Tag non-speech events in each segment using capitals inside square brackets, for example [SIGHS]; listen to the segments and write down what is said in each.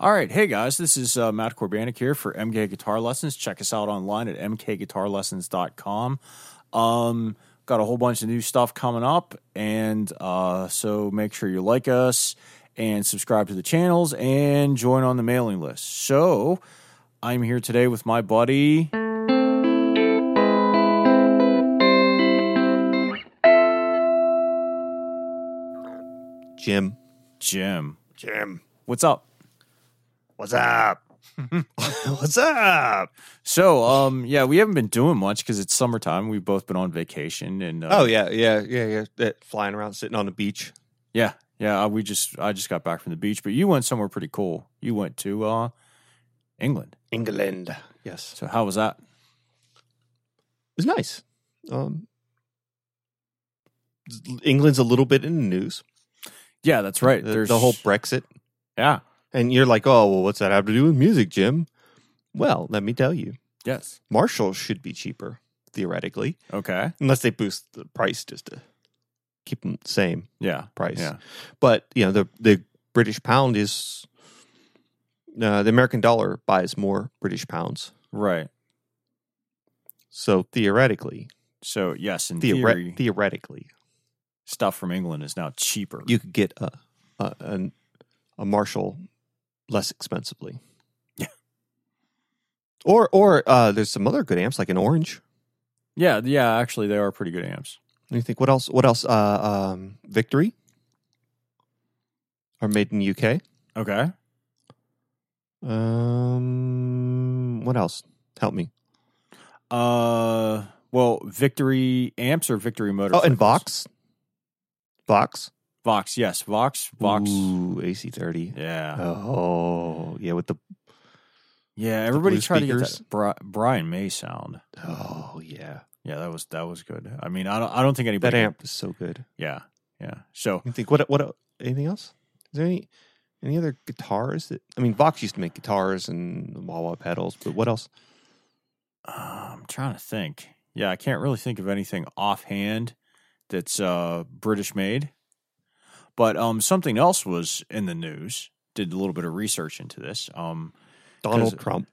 All right. Hey, guys, this is uh, Matt Korbanik here for MK Guitar Lessons. Check us out online at mkguitarlessons.com. Um, got a whole bunch of new stuff coming up. And uh, so make sure you like us and subscribe to the channels and join on the mailing list. So I'm here today with my buddy. Jim. Jim. Jim. What's up? What's up? [LAUGHS] What's up? So, um, yeah, we haven't been doing much because it's summertime. We've both been on vacation, and uh, Oh yeah, yeah, yeah, yeah. That flying around, sitting on the beach. yeah, yeah. We just, I just got back from the beach, but you went somewhere pretty cool. You went to uh, England. England. Yes, So, how was that? it was nice. Um, England's a little bit in the news. Yeah, that's right. The, There's the whole Brexit, yeah, and you're like, oh, well, what's that have to do with music, Jim? Well, let me tell you, yes, Marshall should be cheaper theoretically, okay, unless they boost the price just to keep them the same yeah, price. yeah, but you know the the British pound is uh, the American dollar buys more British pounds. right. So theoretically, So, yes, in theore- theory, theoretically, stuff from England is now cheaper. you could get a a, an, a Marshall less expensively. Yeah. Or or uh, there's some other good amps like an Orange. yeah, yeah. Actually, they are pretty good amps. Let me think. What else? What else? Uh, um, Victory are made in the UK. Okay. Um, what else? Help me. Uh, well, Victory amps or Victory motor. Oh, and Vox. Vox. Vox, yes, Vox, Vox. Ooh, AC30. Yeah, Oh, yeah, with the yeah. Everybody blue tried to speakers. get that Bri- Brian May sound. oh yeah, Yeah, that was that was good. I mean, I don't I don't think anybody that amp is so good. Yeah, yeah. So You think what? What? Anything else? Is there any any other guitars that? I mean, Vox used to make guitars and wah wah pedals, but what else? uh, I'm trying to think. Yeah, I can't really think of anything offhand that's uh, British made. But um, something else was in the news. Did a little bit of research into this. Um, Donald Trump,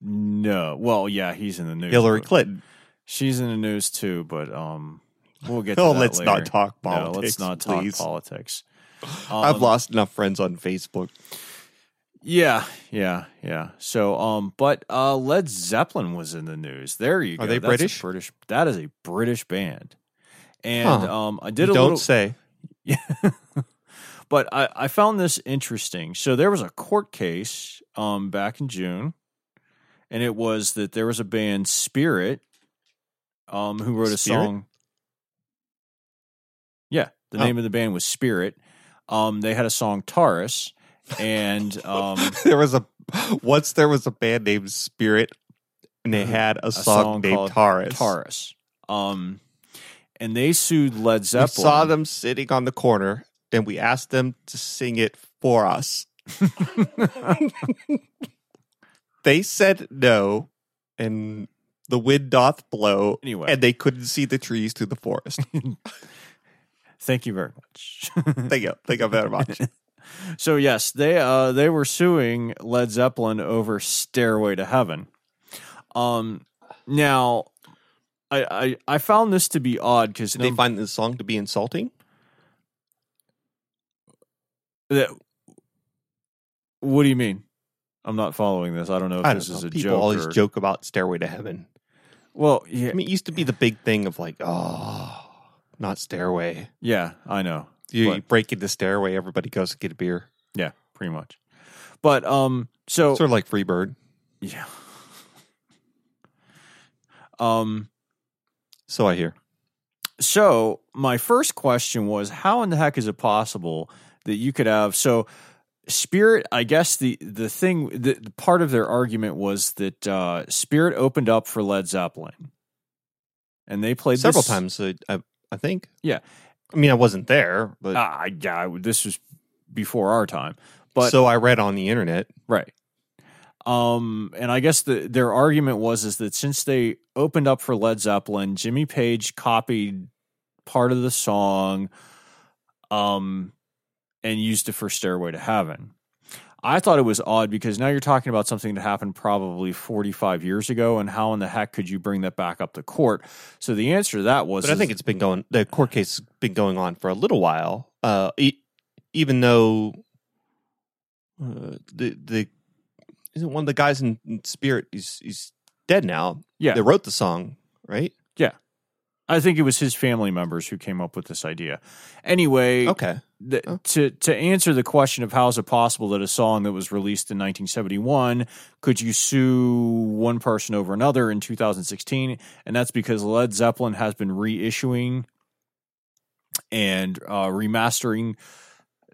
no, well, yeah, he's in the news. Hillary Clinton. She's in the news too, but um, we'll get. [LAUGHS] To Oh, let's later. not talk No, politics. let's not talk please. politics. I've Um, lost enough friends on Facebook. Yeah, yeah, yeah. So, um, but uh, Led Zeppelin was in the news. There you go. Are they That's British? British. That is a British band. And Huh. um, I did You a don't little. say. Yeah. [LAUGHS] but I, I found this interesting. So there was a court case um back in June, and it was that there was a band Spirit, um, who wrote a Spirit? song. Yeah, the Oh. name of the band was Spirit. Um, they had a song Taurus, and um, [LAUGHS] there was a once there was a band named Spirit, and they had a, song, song named called Taurus. Taurus. Um, and they sued Led Zeppelin. We saw them sitting on the corner, and we asked them to sing it for us. [LAUGHS] they said no, and the wind doth blow, Anyway. and they couldn't see the trees through the forest. [LAUGHS] Thank you very much. [LAUGHS] thank you, thank you very much. So yes, they uh they were suing Led Zeppelin over Stairway to Heaven. Um now I I, I found this to be odd because Did they find this song to be insulting? that, what do you mean? I'm not following this. I don't know if I this is know. a People joke. always or- joke about Stairway to Heaven. Well, yeah, I mean, it used to be the big thing of like, oh, not Stairway. yeah, I know. You, But- break into Stairway, everybody goes to get a beer. Yeah, pretty much. But um, so Sort of like Freebird. yeah. [LAUGHS] Um. So I hear. So my first question was, how in the heck is it possible that you could have so Spirit? I guess the the thing, the, the part of their argument was that uh, Spirit opened up for Led Zeppelin, and they played several this- times. uh, I, I think. Yeah. I mean, I wasn't there, but Ah, yeah, this was before our time, but so I read on the internet. Right. Um, and I guess the their argument was is that since they opened up for Led Zeppelin, Jimmy Page copied part of the song, um, and used it for Stairway to Heaven. I thought it was odd because now you're talking about something that happened probably 45 years ago, and how in the heck could you bring that back up to court? So the answer to that was, But I think it's been going. The court case has been going on for a little while. Uh, e- even though uh, the the isn't one of the guys in, in Spirit. He's he's dead now. Yeah. they wrote the song, right? Yeah, I think it was his family members who came up with this idea. Anyway, Okay, the, Oh. to to answer the question of how is it possible that a song that was released in 1971 could you sue one person over another in 2016 and that's because led zeppelin has been reissuing and uh, remastering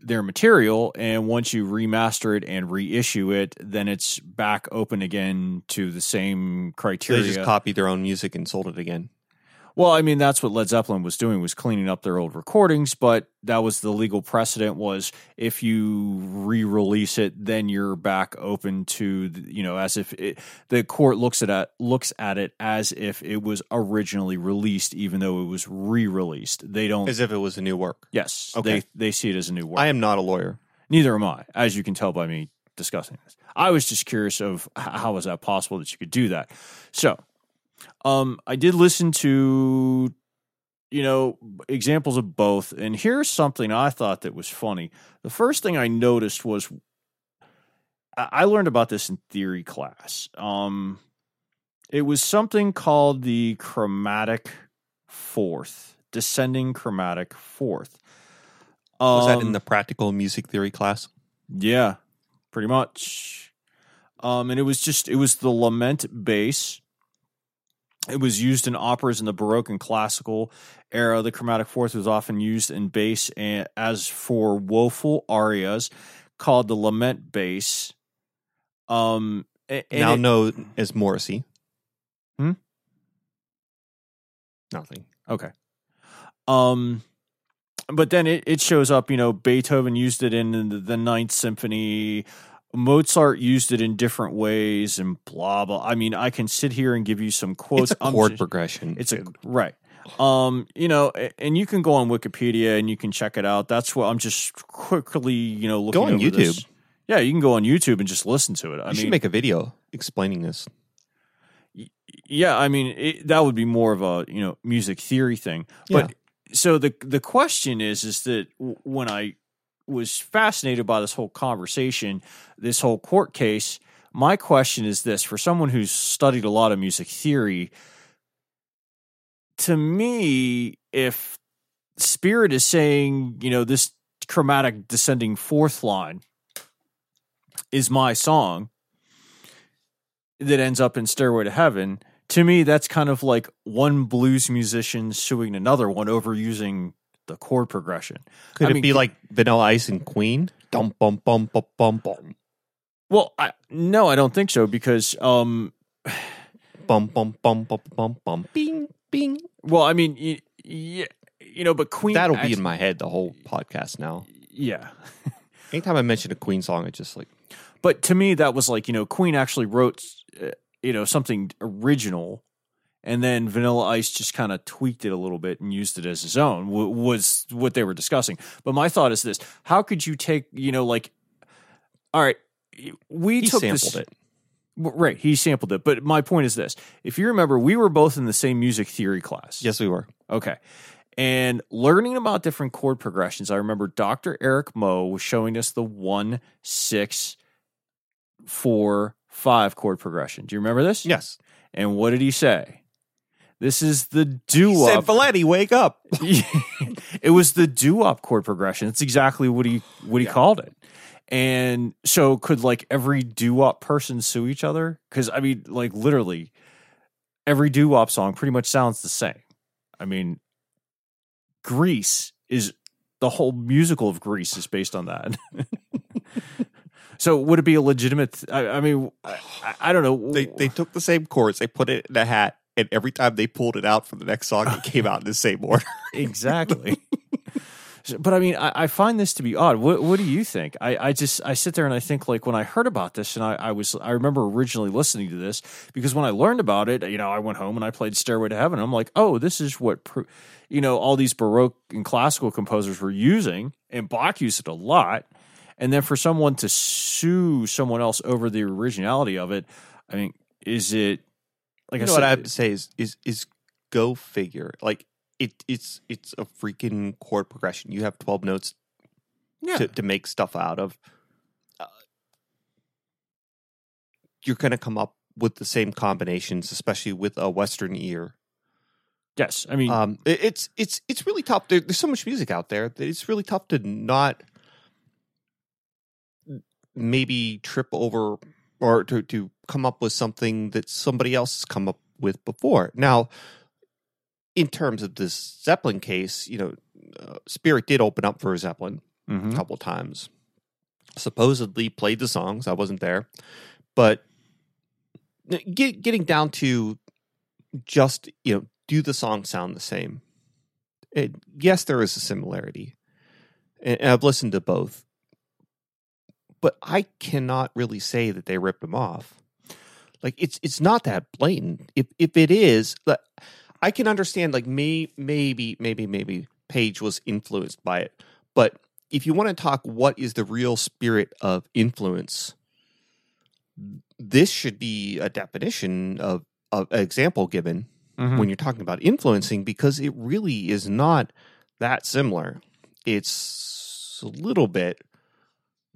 their material and once you remaster it and reissue it then it's back open again to the same criteria they just copied their own music and sold it again. Well, I mean, that's what Led Zeppelin was doing was cleaning up their old recordings, but that was the legal precedent was if you re-release it, then you're back open to, the- you know, as if it, the court looks at it, looks at it as if it was originally released, even though it was re-released. They don't. As if it was a new work. yes, Okay. they they see it as a new work. I am not a lawyer. Neither am I, as you can tell by me discussing this. I was just curious of how was that possible that you could do that. So, um, I did listen to, you know, examples of both, and here's something I thought that was funny. The first thing I noticed was I learned about this in theory class. Um, it was something called the chromatic fourth, descending chromatic fourth. Was that in Um, the practical music theory class? yeah, pretty much. Um, and it was just it was the lament bass. It was used in operas in the Baroque and classical era. The chromatic fourth was often used in bass and as for woeful arias, called the lament bass. Um, and now it- known as Morrissey. Hmm? Nothing. Okay. Um, but then it, it shows up, you know, Beethoven used it in the, the Ninth Symphony. Mozart used it in different ways and blah, blah. I mean, I can sit here and give you some quotes. It's a chord just- progression. It's a, right. Um, you know, and you can go on Wikipedia and you can check it out. That's what I'm just quickly, you know, looking Go on YouTube. this. Yeah, you can go on YouTube and just listen to it. I I mean, should make a video explaining this. yeah i mean it, that would be more of a you know music theory thing but so the the question is is that when i was fascinated by this whole conversation this whole court case my question is this for someone who's studied a lot of music theory to me if spirit is saying you know this chromatic descending fourth line is my song that ends up in Stairway to Heaven. To me, that's kind of like one blues musician suing another one over using the chord progression. Could I it mean, be like Vanilla Ice and Queen? Dum bum bum bum bum bum Well, I, no, I don't think so because, um, bum bum bum bum bum bum. Bing bing. well, I mean, y- yeah, you know, but Queen. That'll be in my head the whole podcast now. Yeah. [LAUGHS] Anytime I mention a Queen song, it's just like But to me, that was like, you know, Queen actually wrote, uh, you know, something original. And then Vanilla Ice just kind of tweaked it a little bit and used it as his own, w- was what they were discussing. But my thought is this how could you take, you know, like, all right, we he took sampled this, it. Right, he sampled it. But my point is this: if you remember, we were both in the same music theory class. Yes, we were. Okay. And learning about different chord progressions, I remember Dr. Eric Moe was showing us the one, six, four, five chord progression. Do you remember this? Yes. And what did he say? This is the He doo said. Valetti, wake up. [LAUGHS] it was the doo wop chord progression. It's exactly what he what he called it. And so, could like every doo wop person sue each other? Because I mean, like literally, every do wop song pretty much sounds the same. I mean, Grease is the whole musical of Grease is based on that. [LAUGHS] so, would it be a legitimate? I, I mean, I, I don't know. They they took the same chords, they put it in a hat, and every time they pulled it out for the next song, it [LAUGHS] came out in the same order. exactly. [LAUGHS] But I mean, I, I find this to be odd. What, what do you think? I, I just I sit there and I think like when I heard about this, and I, I was I remember originally listening to this because when I learned about it, you know, I went home and I played Stairway to Heaven. I'm like, oh, this is what you know all these Baroque and classical composers were using, and Bach used it a lot. and then for someone to sue someone else over the originality of it, I mean, is it like you I know said? what I have to say is is is go figure. Like it it's it's a freaking chord progression. You have twelve notes yeah, to, to make stuff out of. Uh, you're going to come up with the same combinations, especially with a Western ear. yes. I mean, Um, it- it's it's it's really tough. There, there's so much music out there that it's really tough to not maybe trip over or to to come up with something that somebody else has come up with before. Now, in terms of this Zeppelin case, you know, uh, Spirit did open up for Zeppelin mhm. a couple times. Supposedly played the songs. I wasn't there, but get, getting down to just you know, do the songs sound the same? It, yes, there is a similarity, and, and I've listened to both, but I cannot really say that they ripped them off. Like it's it's not that blatant. If if it is, like, I can understand. Like may maybe maybe maybe Page was influenced by it, but if you want to talk what is the real spirit of influence, this should be a definition of, of an example given Mhm. when you're talking about influencing because it really is not that similar. It's a little bit,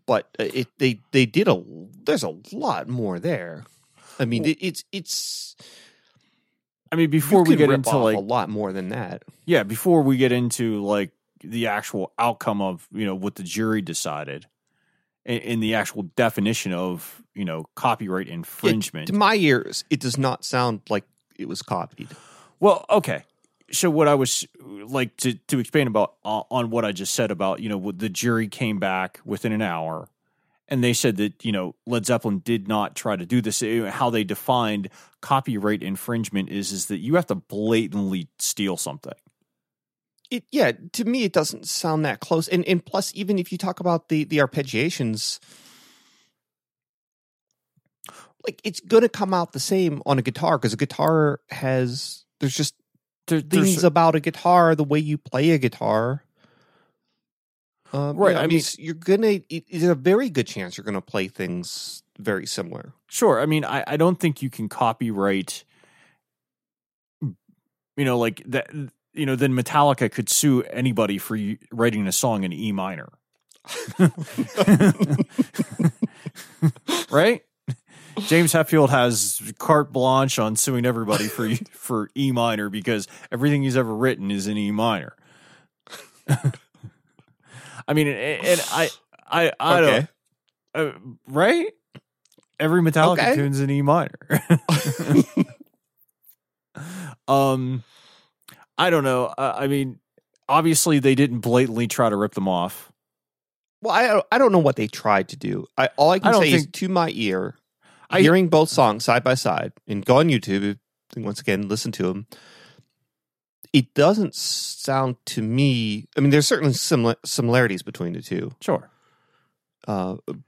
but uh, it they they did a there's a lot more there. I mean, it, it's it's I mean, before we get into like a lot more than that. yeah, before we get into like the actual outcome of you know what the jury decided, in, in the actual definition of you know copyright infringement. to my ears, it does not sound like it was copied. Well, okay. So what I was like to to expand about uh, on what I just said about you know the jury came back within an hour, and they said that you know Led Zeppelin did not try to do this. How they defined copyright infringement is is that you have to blatantly steal something. it yeah to me it doesn't sound that close and and plus even if you talk about the the arpeggiations like it's going to come out the same on a guitar because a guitar has there's just There, things about a guitar the way you play a guitar um, Right, yeah, I I, mean- mean, you're gonna. It, it's a very good chance you're gonna play things very similar. sure. I mean, I, I don't think you can copyright. You know, like that. You know, then Metallica could sue anybody for writing a song in E minor. [LAUGHS] [LAUGHS] right? James Hetfield has carte blanche on suing everybody for [LAUGHS] for E minor because everything he's ever written is in E minor. [LAUGHS] I mean, and, and I, I, I Okay. don't, uh, right? Every Metallica Okay. tune's in E minor. [LAUGHS] um, I don't know. Uh, I mean, obviously they didn't blatantly try to rip them off. Well, I don't- I don't know what they tried to do. I all I can I say is to my ear, I- hearing both songs side by side, and go on YouTube and once again listen to them. It doesn't sound to me. I mean, there's certainly similar similarities between the two, Sure. uh, But, it,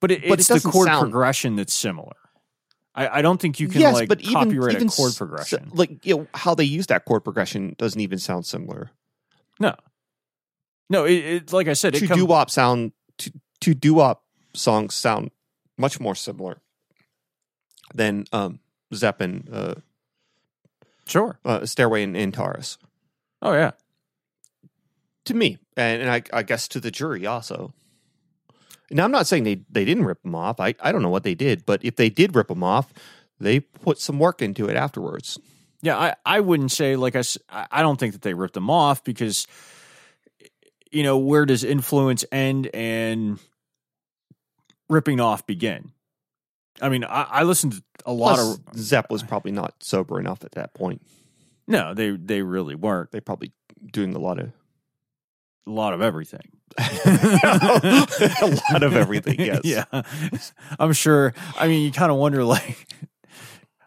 But it it's the doesn't chord sound- progression that's similar. I, I don't think you can yes, like but even copyright even a chord progression. like you know, how they use that chord progression doesn't even sound similar. no, no. It, it like I said, it Two come, doo wop sound two, two doo wop songs sound much more similar than um, Zeppelin, uh, sure. uh, Stairway, and, and Taurus. Oh yeah, to me, and, and I, I guess to the jury also. Now, I'm not saying they, they didn't rip them off. I, I don't know what they did, but if they did rip them off, they put some work into it afterwards. yeah. I I wouldn't say like I I don't think that they ripped them off because you know where does influence end and ripping off begin? I mean, I, I listened to a lot Plus, of Zepp was probably not sober enough at that point. no, they they really weren't. They probably doing a lot of A lot of everything. [LAUGHS] [LAUGHS] a lot of everything. Yes. yeah, I'm sure. I mean, you kind of wonder, like,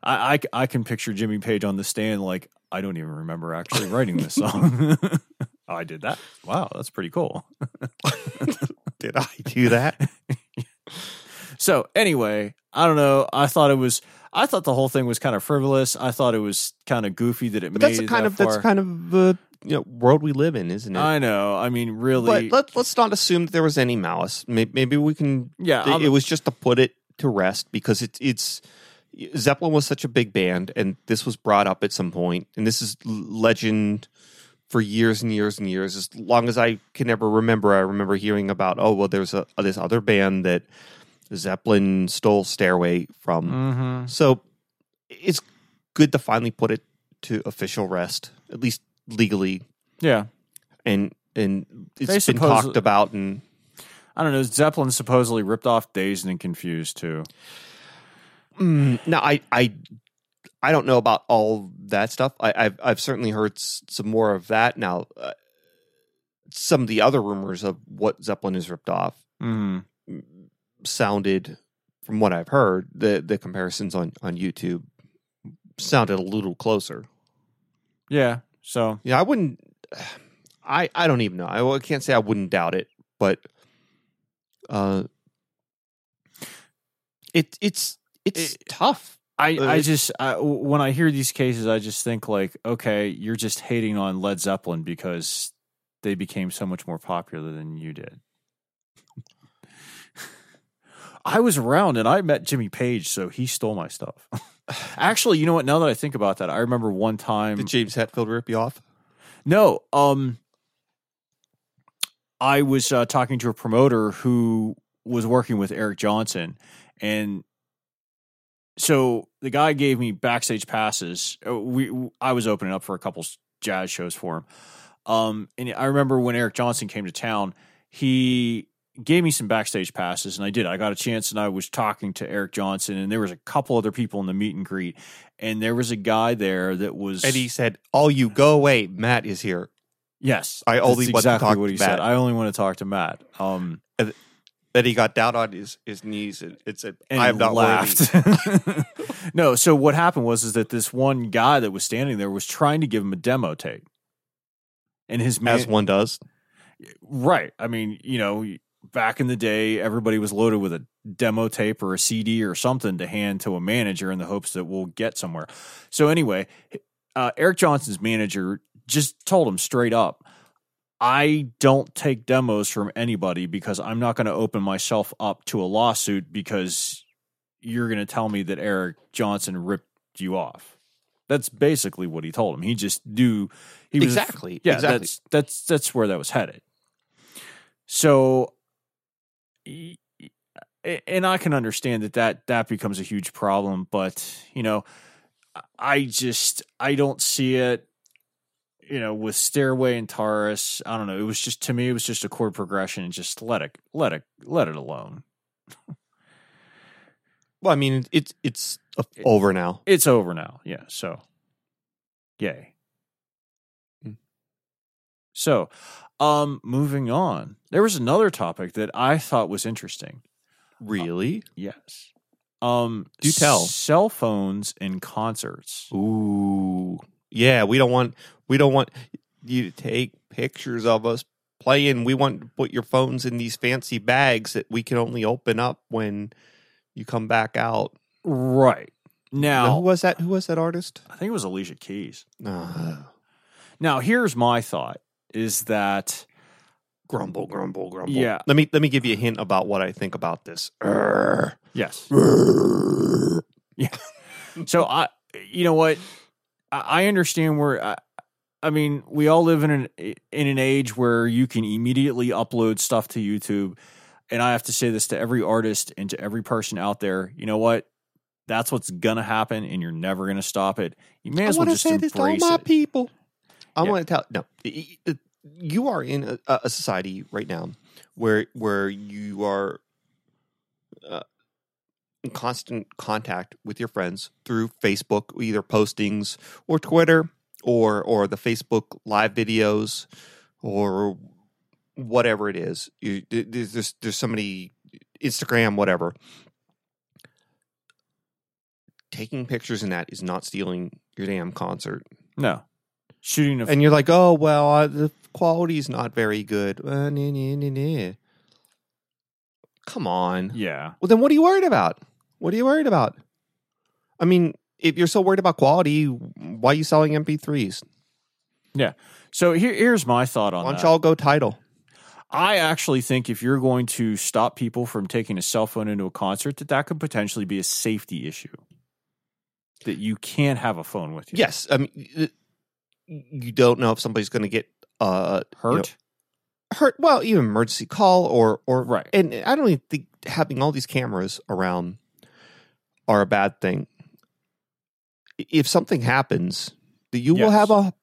I, I I can picture Jimmy Page on the stand, like, I don't even remember actually writing this song. [LAUGHS] oh, I did that. Wow, that's pretty cool. Did I do that? So anyway, I don't know. I thought it was. I thought the whole thing was kind of frivolous. I thought it was kind of goofy that it But made that's it kind that of that's kind of the you know world we live in, isn't it? I know. I mean, really. but let, let's not assume that there was any malice. Maybe, maybe we can. yeah, it, it was just to put it to rest because it's it's Zeppelin was such a big band, and this was brought up at some point, and this is legend for years and years and years. As long as I can ever remember, I remember hearing about oh well, there's a this other band that Zeppelin stole Stairway from. Mhm. So it's good to finally put it to official rest, at least legally, yeah. and and it's They been suppose- talked about and. I don't know. Zeppelin supposedly ripped off Dazed and Confused too. Mm, now, I, I, I don't know about all that stuff. I, I've, I've certainly heard s- some more of that. Now, uh, some of the other rumors of what Zeppelin is ripped off Mm. Sounded, from what I've heard, the the comparisons on on YouTube sounded a little closer. Yeah. So Yeah, I wouldn't. [SIGHS] I I don't even know. I, well, I can't say I wouldn't doubt it, but uh, it it's it's It- tough. I, Uh, I just I, when I hear these cases, I just think like, okay, you're just hating on Led Zeppelin because they became so much more popular than you did. I was around and I met Jimmy Page, so he stole my stuff. [LAUGHS] Actually, you know what? Now that I think about that, I remember one time. Did James Hetfield rip you off? No, um, I was uh, talking to a promoter who was working with Eric Johnson, and so the guy gave me backstage passes. Uh, We I was opening up for a couple jazz shows for him, um, and I remember when Eric Johnson came to town, he gave me some backstage passes, and I did. I got a chance, and I was talking to Eric Johnson, and there was a couple other people in the meet and greet, and there was a guy there that was And he said, "All you go away. Matt is here." Yes, I only want to exactly talk what to he Matt. said. I only want to talk to Matt. Um, Then he got down on his, his knees and it said, and "I'm not laughed. [LAUGHS] no, so what happened was is that this one guy that was standing there was trying to give him a demo tape, and his man, As one does. right. I mean, you know, back in the day, everybody was loaded with a demo tape or a CD or something to hand to a manager in the hopes that we'll get somewhere. So anyway, uh, Eric Johnson's manager just told him straight up, I don't take demos from anybody because I'm not going to open myself up to a lawsuit because you're going to tell me that Eric Johnson ripped you off. That's basically what he told him. He just knew he was Exactly. yeah, exactly. that's that's that's where that was headed. So, and I can understand that that that becomes a huge problem, but you know, I just I don't see it. You know, with Stairway and Taurus, I don't know. It was just to me, it was just a chord progression, and just let it let it let it alone. [LAUGHS] well, I mean, it's it's over now. It's over now. Yeah. So, yay. Hmm. So, um, moving on. There was another topic that I thought was interesting. Really? Yes. Um, Do tell. Cell phones in concerts. Ooh. Yeah, we don't want we don't want you to take pictures of us playing. We want to put your phones in these fancy bags that we can only open up when you come back out. Right. Now, Now, who was that? Who was that artist? I think it was Alicia Keys. Uh, Now, here's my thought is that grumble, grumble, grumble. Yeah. Let me let me give you a hint about what I think about this. Urgh. yes. Urgh. So I, you know what, I, I understand where. I, I mean, we all live in an in an age where you can immediately upload stuff to YouTube, and I have to say this to every artist and to every person out there. You know what? That's what's gonna happen, and you're never gonna stop it. You may I as well just say this to all embrace my it. people. I want to tell no. y- You are in a, a society right now where where you are uh, in constant contact with your friends through Facebook, either postings or Twitter or or the Facebook live videos or whatever it is. You, there's there's, there's somebody Instagram, whatever. Taking pictures in that is not stealing your damn concert. No, shooting a And you're like, oh well, uh, the quality's not very good. Uh, nah, nah, nah, nah. Come on. yeah. Well, then what are you worried about? What are you worried about? I mean, if you're so worried about quality, why are you selling MP3s? Yeah. So here, here's my thought on Why don't that. y'all go title? I actually think if you're going to stop people from taking a cell phone into a concert, that that could potentially be a safety issue. That you can't have a phone with you. Yes, I mean you don't know if somebody's going to get uh Hurt. you know, hurt. Well, even emergency call or or Right. And I don't even think having all these cameras around are a bad thing. If something happens, you will have a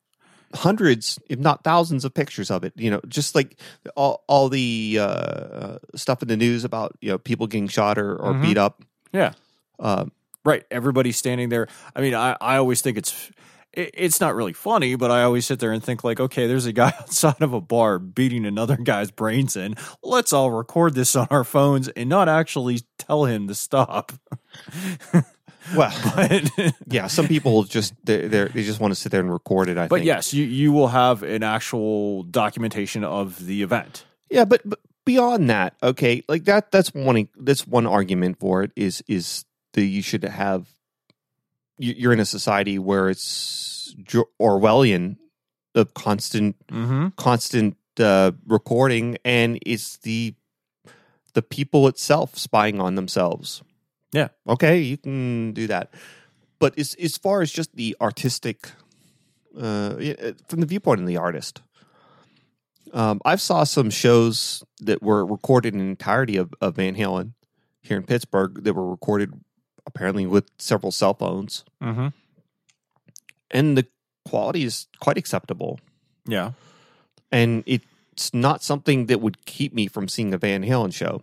hundreds, if not thousands, of pictures of it. You know, just like all all the uh, stuff in the news about you know people getting shot or, or Mhm. beat up. Yeah. Uh, Right. Everybody's standing there. I mean, I, I always think it's it, it's not really funny, but I always sit there and think like, okay, there's a guy [LAUGHS] outside of a bar beating another guy's brains in. Let's all record this on our phones and not actually tell him to stop. [LAUGHS] well, But [LAUGHS] yeah, some people just they they they just want to sit there and record it. I but think. yes, you you will have an actual documentation of the event. Yeah, but, but beyond that, okay, like that that's one that's one argument for it is is that you should have you're in a society where it's Orwellian of constant Mm-hmm. constant uh, recording and it's the the people itself spying on themselves. Yeah. Okay, you can do that. But as as far as just the artistic uh from the viewpoint of the artist. Um, I've saw some shows that were recorded in entirety of, of Van Halen here in Pittsburgh that were recorded apparently with several cell phones, Mm-hmm. and the quality is quite acceptable. Yeah. And it's not something that would keep me from seeing a Van Halen show.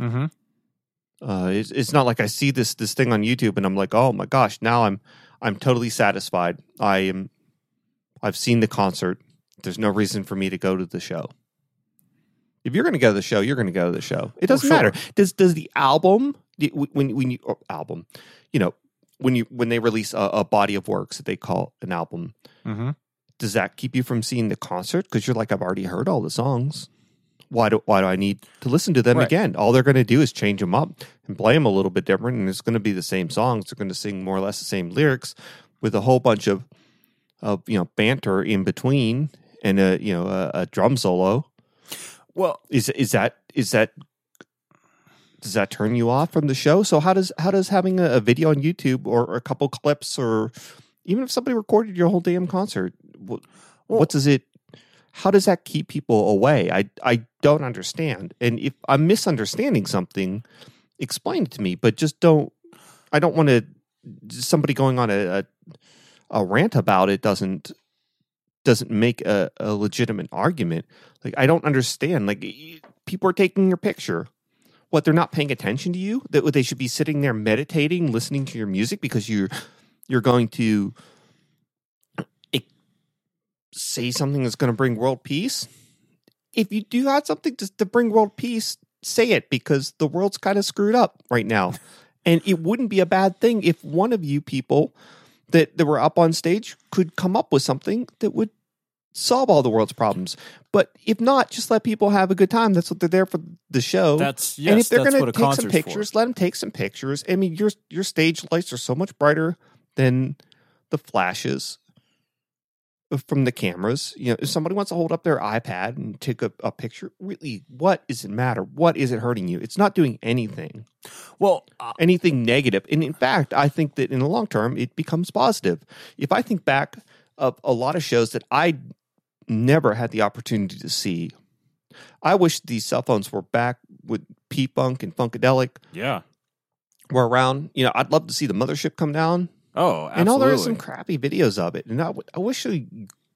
Mm-hmm. Uh, it's, it's not like I see this this thing on YouTube and I'm like, oh my gosh, now I'm I'm totally satisfied. I am I've seen the concert. There's no reason for me to go to the show. If you're going to go to the show, you're going to go to the show. It doesn't sure. matter. Does does the album when when you album, you know, when you when they release a, a body of works that they call an album, Mm-hmm. does that keep you from seeing the concert? Because you're like, I've already heard all the songs. Why do why do I need to listen to them Right. again? All they're going to do is change them up and play them a little bit different, and it's going to be the same songs. They're going to sing more or less the same lyrics with a whole bunch of of you know banter in between and a you know a, a drum solo. Well, Is is that is that does that turn you off from the show? So how does how does having a, a video on YouTube or a couple clips or even if somebody recorded your whole damn concert, what, Well- what does it? How does that keep people away? I I don't understand. And if I'm misunderstanding something, explain it to me. But just don't. I don't want to. Somebody going on a, a a rant about it doesn't doesn't make a, a legitimate argument. Like I don't understand. Like people are taking your picture. What they're not paying attention to you? That they should be sitting there meditating, listening to your music because you're you're going to say something that's going to bring world peace. If you do have something to, to bring world peace, say it because the world's kind of screwed up right now. [LAUGHS] And it wouldn't be a bad thing if one of you people that, that were up on stage could come up with something that would solve all the world's problems. But if not, just let people have a good time. That's what they're there for the show. that's yes. and if they're going to take some pictures, for. let them take some pictures. I mean, your your stage lights are so much brighter than the flashes from the cameras. You know, if somebody wants to hold up their iPad and take a, a picture, really, what does it matter? What is it hurting you? It's not doing anything, Well, uh, anything negative. And in fact, I think that in the long term, it becomes positive. If I think back of a lot of shows that I never had the opportunity to see. I wish these cell phones were back with P Funk and Funkadelic yeah. were around. You know, I'd love to see the mothership come down. Oh, I know there are some crappy videos of it, and I, w- I wish I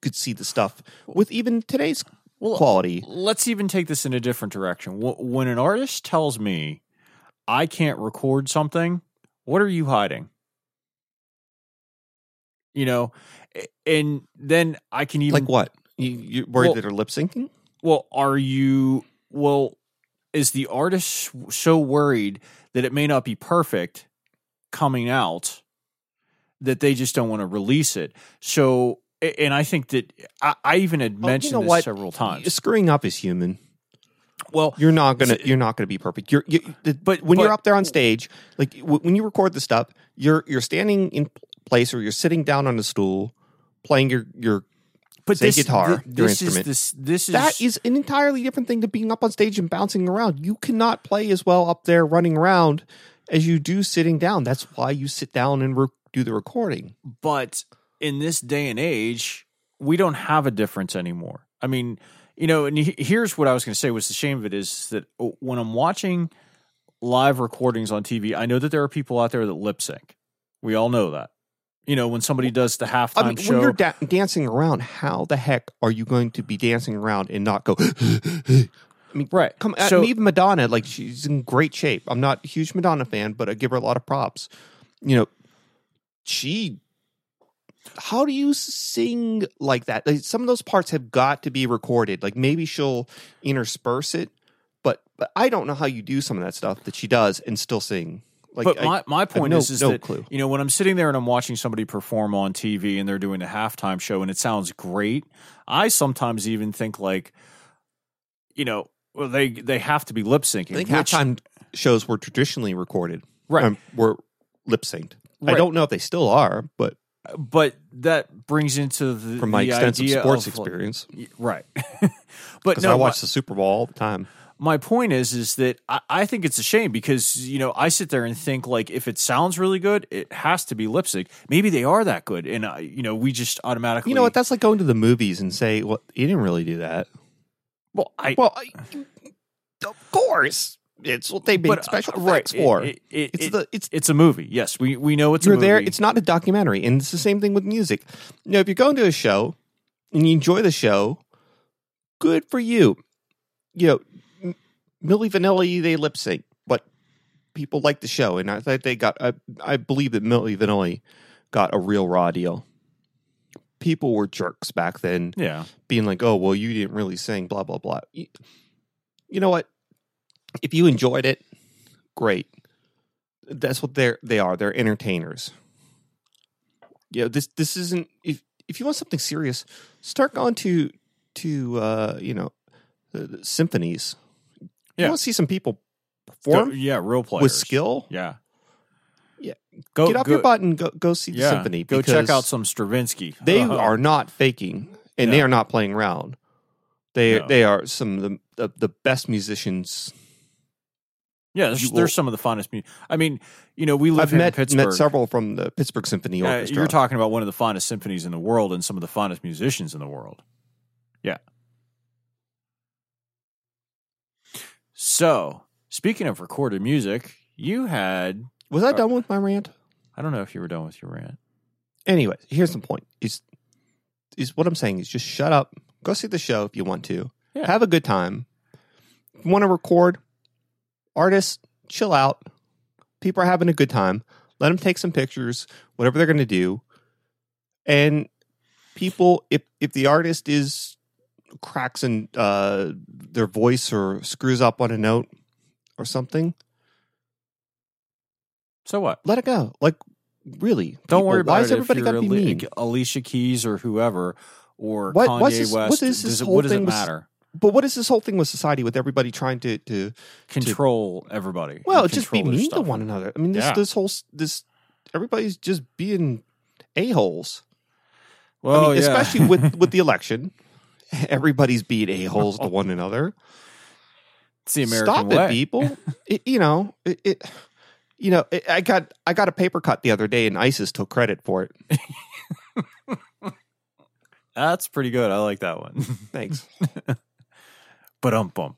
could see the stuff with even today's Well, quality. Let's even take this in a different direction. When an artist tells me I can't record something, what are you hiding? You know, and then I can even Like what? You, you're worried Well- that they're lip syncing? Well, are you well? Is the artist so worried that it may not be perfect coming out that they just don't want to release it? So, and I think that I, I even had Well, you mentioned know this what? several times. Screwing up is human. Well, You're not gonna. You're not gonna be perfect. You're. You, But- when you're up there on stage, like w- when you record the stuff, you're you're standing in place or you're sitting down on a stool, playing your your but this, guitar, your this instrument. Is, this this is that is an entirely different thing to being up on stage and bouncing around. You cannot play as well up there running around as you do sitting down. That's why you sit down and re- do the recording. but in this day and age, we don't have a difference anymore. I mean, you know, and here's what I was going to say was the shame of it is that uh, when I'm watching live recordings on TV, I know that there are people out there that lip sync. We all know that. You know, when somebody does the halftime I mean, show, when you're da- dancing around, how the heck are you going to be dancing around and not go? [GASPS] I mean, right? come at so, me, Madonna. Like she's in great shape. I'm not a huge Madonna fan, but I give her a lot of props. You know, she. How do you sing like that? Like, some of those parts have got to be recorded. Like maybe she'll intersperse it, but but I don't know how you do some of that stuff that she does and still sing. Like, but I- my, my point no- is, is no that clue. you know when I'm sitting there and I'm watching somebody perform on TV and they're doing a halftime show and it sounds great, I sometimes even think like, you know, well they they have to be lip syncing. I think which- halftime shows were traditionally recorded. Right. um, were lip synced. I don't know if they still are, but but that brings into the from my the extensive sports of, experience, right? [LAUGHS] because but I watch my, the Super Bowl all the time. My point is, is that I, I think it's a shame because you know I sit there and think like if it sounds really good, it has to be lip sync. Maybe they are that good, and I, you know we just automatically. You know what? That's like going to the movies and say, "Well, you didn't really do that." well, I Well, I, of course, it's what they made but, uh, special right, effects for. It, it, it's it- the it's it's a movie. Yes, we we know it's you're a movie. there. It's not a documentary, and it's the same thing with music. You know, if you're going to a show and you enjoy the show, good for you. You know, M- Milli Vanilli they lip sync, but people like the show, and I think they got. I, I believe that Milli Vanilli got a real raw deal. People were jerks back then, yeah. being like, "Oh, well, you didn't really sing," blah blah blah. You, you know what? If you enjoyed it, great. That's what they're they are. They're entertainers. You know, this this isn't if if you want something serious, start going to to uh, you know the, the symphonies. You Yeah. want to see some people Go- perform yeah, real players with skill? Yeah. Yeah. Go Get off go, your butt and go go see the Yeah. symphony. Go check out some Stravinsky. They Uh-huh. are not faking, and they are not playing around. They No. they are some of the, the the best musicians. Yeah, there's, you there's some of the finest music. I mean, you know, we live I've here met in Pittsburgh. met several from the Pittsburgh Symphony Uh, Orchestra. you're talking about one of the finest symphonies in the world and some of the finest musicians in the world. Yeah. So, speaking of recorded music, you had Was I uh, done with my rant? I don't know if you were done with your rant. Anyway, here's the point: is is what I'm saying is just shut up, go see the show if you want to, Yeah. have a good time. Want to record, artists, chill out. People are having a good time. Let them take some pictures, whatever they're going to do, and people, if if the artist is cracks in uh, their voice or screws up on a note or something, So what? let it go. Like really, Don't people, worry about why it. has everybody got to be mean? Alicia Keys or whoever or What- Kanye this- West. what is this does it, whole what does it thing with- matter? But what is this whole thing with society with everybody trying to to Control everybody. well just be mean to one another? I mean this Yeah. this whole this everybody's just being a holes. Well, I mean, yeah. especially with with the election, [LAUGHS] [LAUGHS] everybody's being a holes to one another. it's the American Stop way. it, people! [LAUGHS] It- you know it. it you know, it, I got I got a paper cut the other day, and ISIS took credit for it. [LAUGHS] That's pretty good. I like that one. Thanks. But um bum.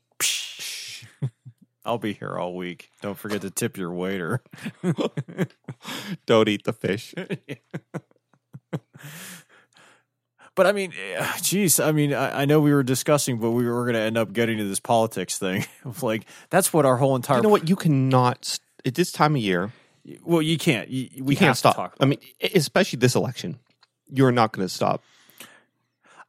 I'll be here all week. Don't forget to tip your waiter. Don't eat the fish. But I mean, eh, [SIGHS] geez, I mean, I, I know we were discussing, but we were going to end up getting to this politics thing. [LAUGHS] Of like, that's what our whole entire. You know what? You cannot at this time of year. Well, you can't. You, we you can't stop. I mean, especially this election, you're not going to stop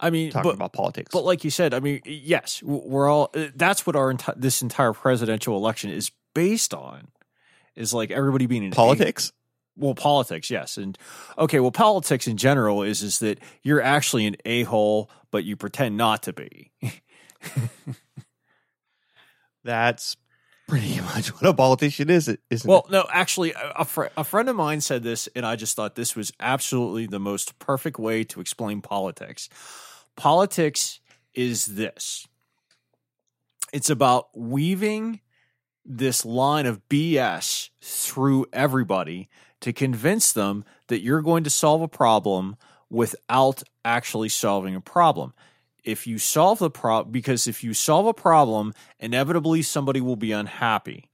I mean, talking but, about politics. but like you said, I mean, yes, we're all. uh, That's what our enti- this entire presidential election is based on. Is like everybody being an politics. Well politics yes and okay well politics in general is is that you're actually an a-hole but you pretend not to be. [LAUGHS] That's pretty much what a politician is, isn't well it? no actually a, fr- a friend of mine said this and i just thought this was absolutely the most perfect way to explain politics. Politics is this. It's about weaving this line of BS through everybody to convince them that you're going to solve a problem without actually solving a problem. If you solve the problem, because if you solve a problem, inevitably somebody will be unhappy.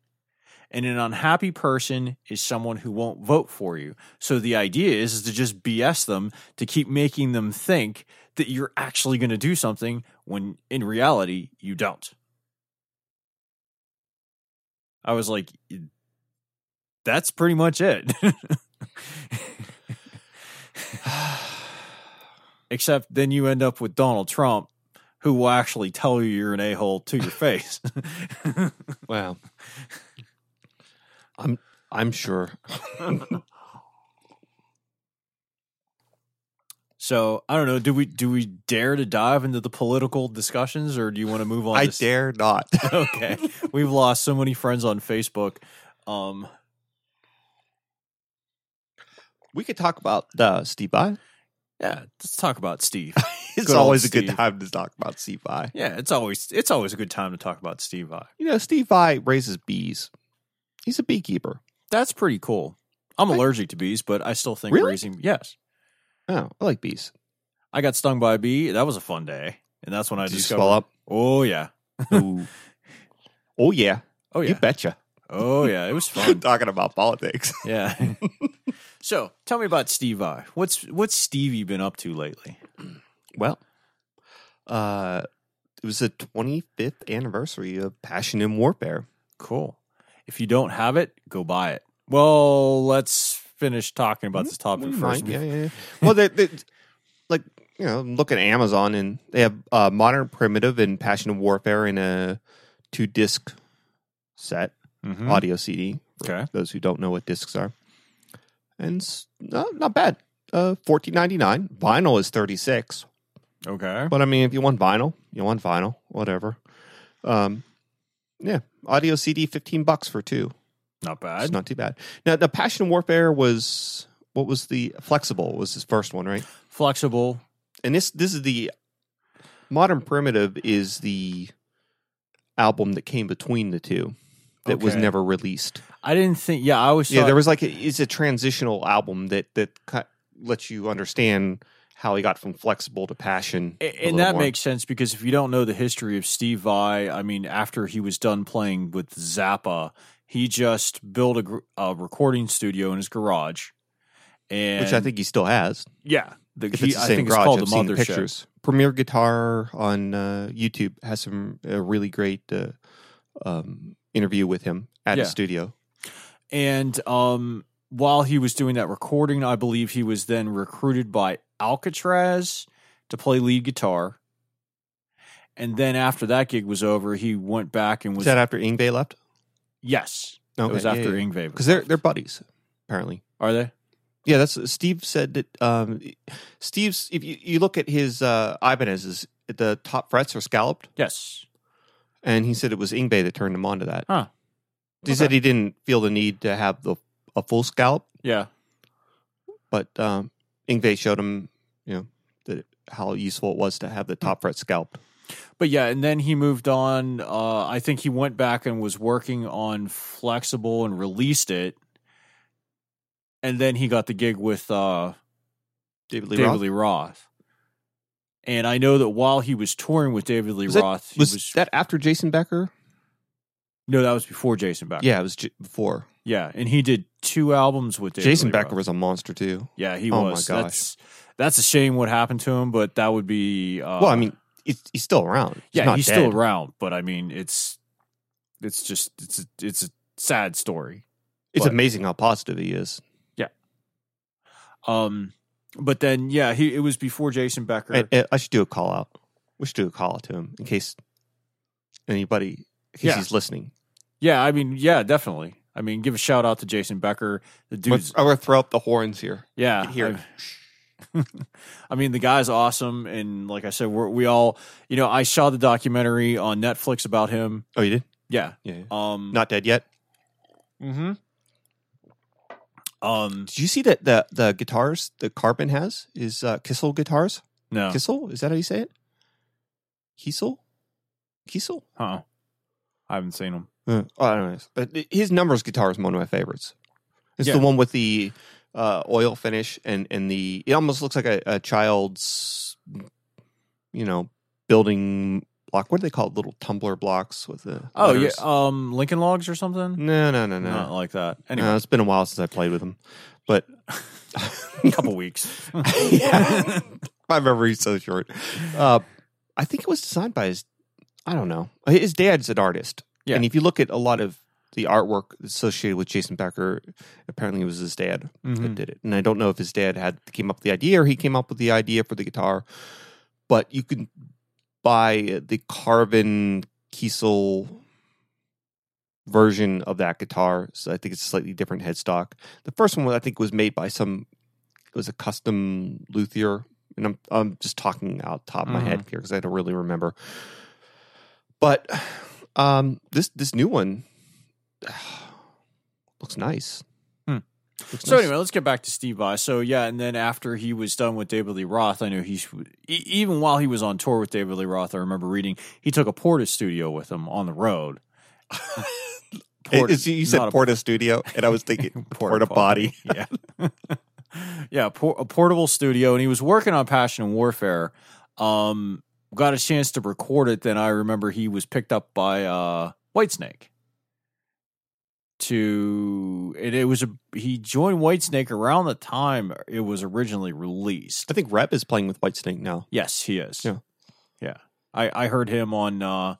And an unhappy person is someone who won't vote for you. So the idea is, is to just BS them to keep making them think that you're actually going to do something when in reality you don't. I was like, that's pretty much it. [SIGHS] Except then you end up with Donald Trump, who will actually tell you you're an a hole to your face. [LAUGHS] Wow. I'm I'm sure. [LAUGHS] so I don't know. Do we do we dare to dive into the political discussions, or do you want to move on? I to, dare not. [LAUGHS] okay, we've lost so many friends on Facebook. Um, we could talk about uh, Steve Vai. yeah, let's talk about Steve. [LAUGHS] It's Good always a good Steve. time to talk about Steve Vai. yeah, it's always it's always a good time to talk about Steve Vai. You know, Steve Vai raises bees. He's a beekeeper. That's pretty cool. I'm I- allergic to bees, but I still think Really? raising yes. Oh, I like bees. I got stung by a bee. That was a fun day, and that's when I Did you discovered. swell up? Oh yeah, [LAUGHS] Ooh. oh yeah. oh yeah, You betcha. oh yeah. It was [LAUGHS] fun. Talking about politics. yeah. So tell me about Steve Vai. What's what's Stevie been up to lately? Well, uh, it was the 25th anniversary of Passion and Warfare. Cool. If you don't have it, go buy it. Well, let's finish talking about this topic first. yeah, yeah. yeah. well, they, they, like you know, look at Amazon and they have uh, Modern Primitive and Passion and Warfare in a two disc set Mhm. audio CD. Okay. those who don't know what discs are, and it's not, bad. Uh, fourteen ninety nine. Vinyl is thirty six. Okay. But I mean, if you want vinyl, you want vinyl, whatever. Um, yeah, audio CD, fifteen bucks for two. Not It's bad. not too bad. Now, the Passion Warfare was what was the Flex-Able was his first one, right? Flex-Able. And this this is the Modern Primitive is the album that came between the two that was never released. I didn't think. Yeah, I always Yeah, there was like a, it's a transitional album that that lets you understand how he got from Flex-Able to Passion, And that more. makes sense because if you don't know the history of Steve Vai, I mean, after he was done playing with Zappa, he just built a, a recording studio in his garage. And which I think he still has. yeah, the, If he- it's the I same think it's garage, called I've the seen pictures. Premier Guitar on uh, YouTube has some a really great uh, um, interview with him at Yeah. his studio. And um, while he was doing that recording, I believe he was then recruited by Alcatrazz to play lead guitar. And then after that gig was over, he went back and Was was that after Yngwie left? yes, Okay, it was yeah, after yeah. Yngwie. because they're they're buddies apparently. Are they? Yeah, that's Steve said that. Um, Steve's if you, you look at his uh, Ibanez's, the top frets are scalloped, Yes. And he said it was Yngwie that turned him on to that. Huh. He Okay. said he didn't feel the need to have the a full scallop, Yeah. but um, Yngwie showed him, you know, that how useful it was to have the top fret scalped. But yeah, and then he moved on. Uh, I think he went back and was working on Flex-Able and released it. And then he got the gig with uh, David Lee David Roth. Lee Roth. And I know that while he was touring with David Lee Was that- Roth, he Was, was, that after Jason Becker? no, that was before Jason Becker. Yeah, it was j- before. yeah, and he did two albums with David Jason Lee Becker Roth. was a monster too. Yeah, he Oh my was. gosh. That's that's a shame what happened to him, but that would be. Uh, well, I mean, he's, he's still around. He's yeah, he's dead. still around, but I mean, it's it's just it's a, it's a sad story. It's but- amazing how positive he is. Yeah. Um, but then yeah, he it was before Jason Becker. And- and I should do a call out. We should do a call out to him in case anybody, in case Yeah. he's listening. yeah, I mean, yeah, definitely. I mean, give a shout out to Jason Becker. The I'm going to throw up the horns here. yeah. Here. I, [LAUGHS] I mean, the guy's awesome, and like I said, we're, we all, you know, I saw the documentary on Netflix about him. Oh, you did? Yeah. Yeah. Um. Not dead yet. Mm-hmm. Um. Did you see that the the guitars that Carvin has is uh, Kissel guitars? No. Kissel? Is that how you say it? Kiesel? Kiesel? Huh. I haven't seen them. Uh, oh, anyways, but his numbers guitar is one of my favorites. It's Yeah. the one with the uh, oil finish and and the it almost looks like a, a child's, you know, building block. What do they call it? Little tumbler blocks with the. Oh letters. yeah, um, Lincoln Logs or something. No, no, no, no. Not like that. No, Anyway, it's been a while since I played with them, but a [LAUGHS] couple weeks. [LAUGHS] yeah, [LAUGHS] my memory's so short. Uh, I think it was designed by his. I don't know. His dad's an artist, Yeah. and if you look at a lot of the artwork associated with Jason Becker, apparently it was his dad that Mhm. did it. And I don't know if his dad had came up with the idea or he came up with the idea for the guitar, but you can buy the Carvin Kiesel version of that guitar. So I think it's a slightly different headstock. The first one I think was made by some it was a custom luthier, and I'm I'm just talking out top of my head here because I don't really remember. But um, this this new one [SIGHS] looks nice. So nice. anyway, let's get back to Steve Vai. So yeah, and then after he was done with David Lee Roth, I know he even while he was on tour with David Lee Roth, I remember reading he took a Porta studio with him on the road. Porta- [LAUGHS] Is- you said not a- Porta Studio, and I was [LAUGHS] thinking Porta, Body. yeah, [LAUGHS] yeah, por- a portable studio, and he was working on Passion and Warfare. Um, got a chance to record it. Then I remember he was picked up by uh, Whitesnake. To it, it was a he joined Whitesnake around the time it was originally released. I think Reb is playing with Whitesnake now. Yes, he is. Yeah. yeah. I I heard him on uh,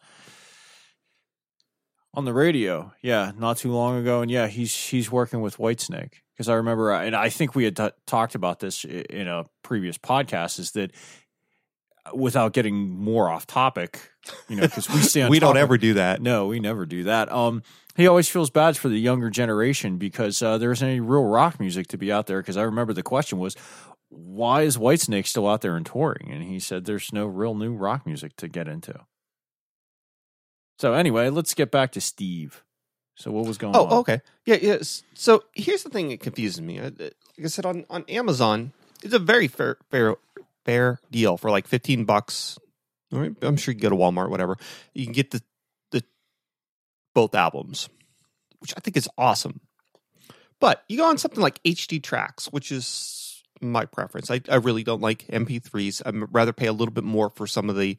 on the radio. Yeah, not too long ago, and yeah, he's he's working with Whitesnake because I remember, uh, and I think we had t- talked about this in a previous podcast. Is that uh, without getting more off topic, you know, because we stay [LAUGHS] we don't ever do that. no, we never do that. Um, he always feels bad for the younger generation because uh, there isn't any real rock music to be out there. Because I remember the question was, why is Whitesnake still out there and touring? And he said, there's no real new rock music to get into. So anyway, let's get back to Steve. So what was going on? Oh, okay. Yeah, yes. So here's the thing that confuses me. Uh, Like I said, on, on Amazon, it's a very fair fair fair deal for like fifteen bucks. All right, I'm sure you can go to Walmart, whatever. You can get the both albums, which I think is awesome. But you go on something like HD Tracks, which is my preference. I, I really don't like MP3s. I'd rather pay a little bit more for some of the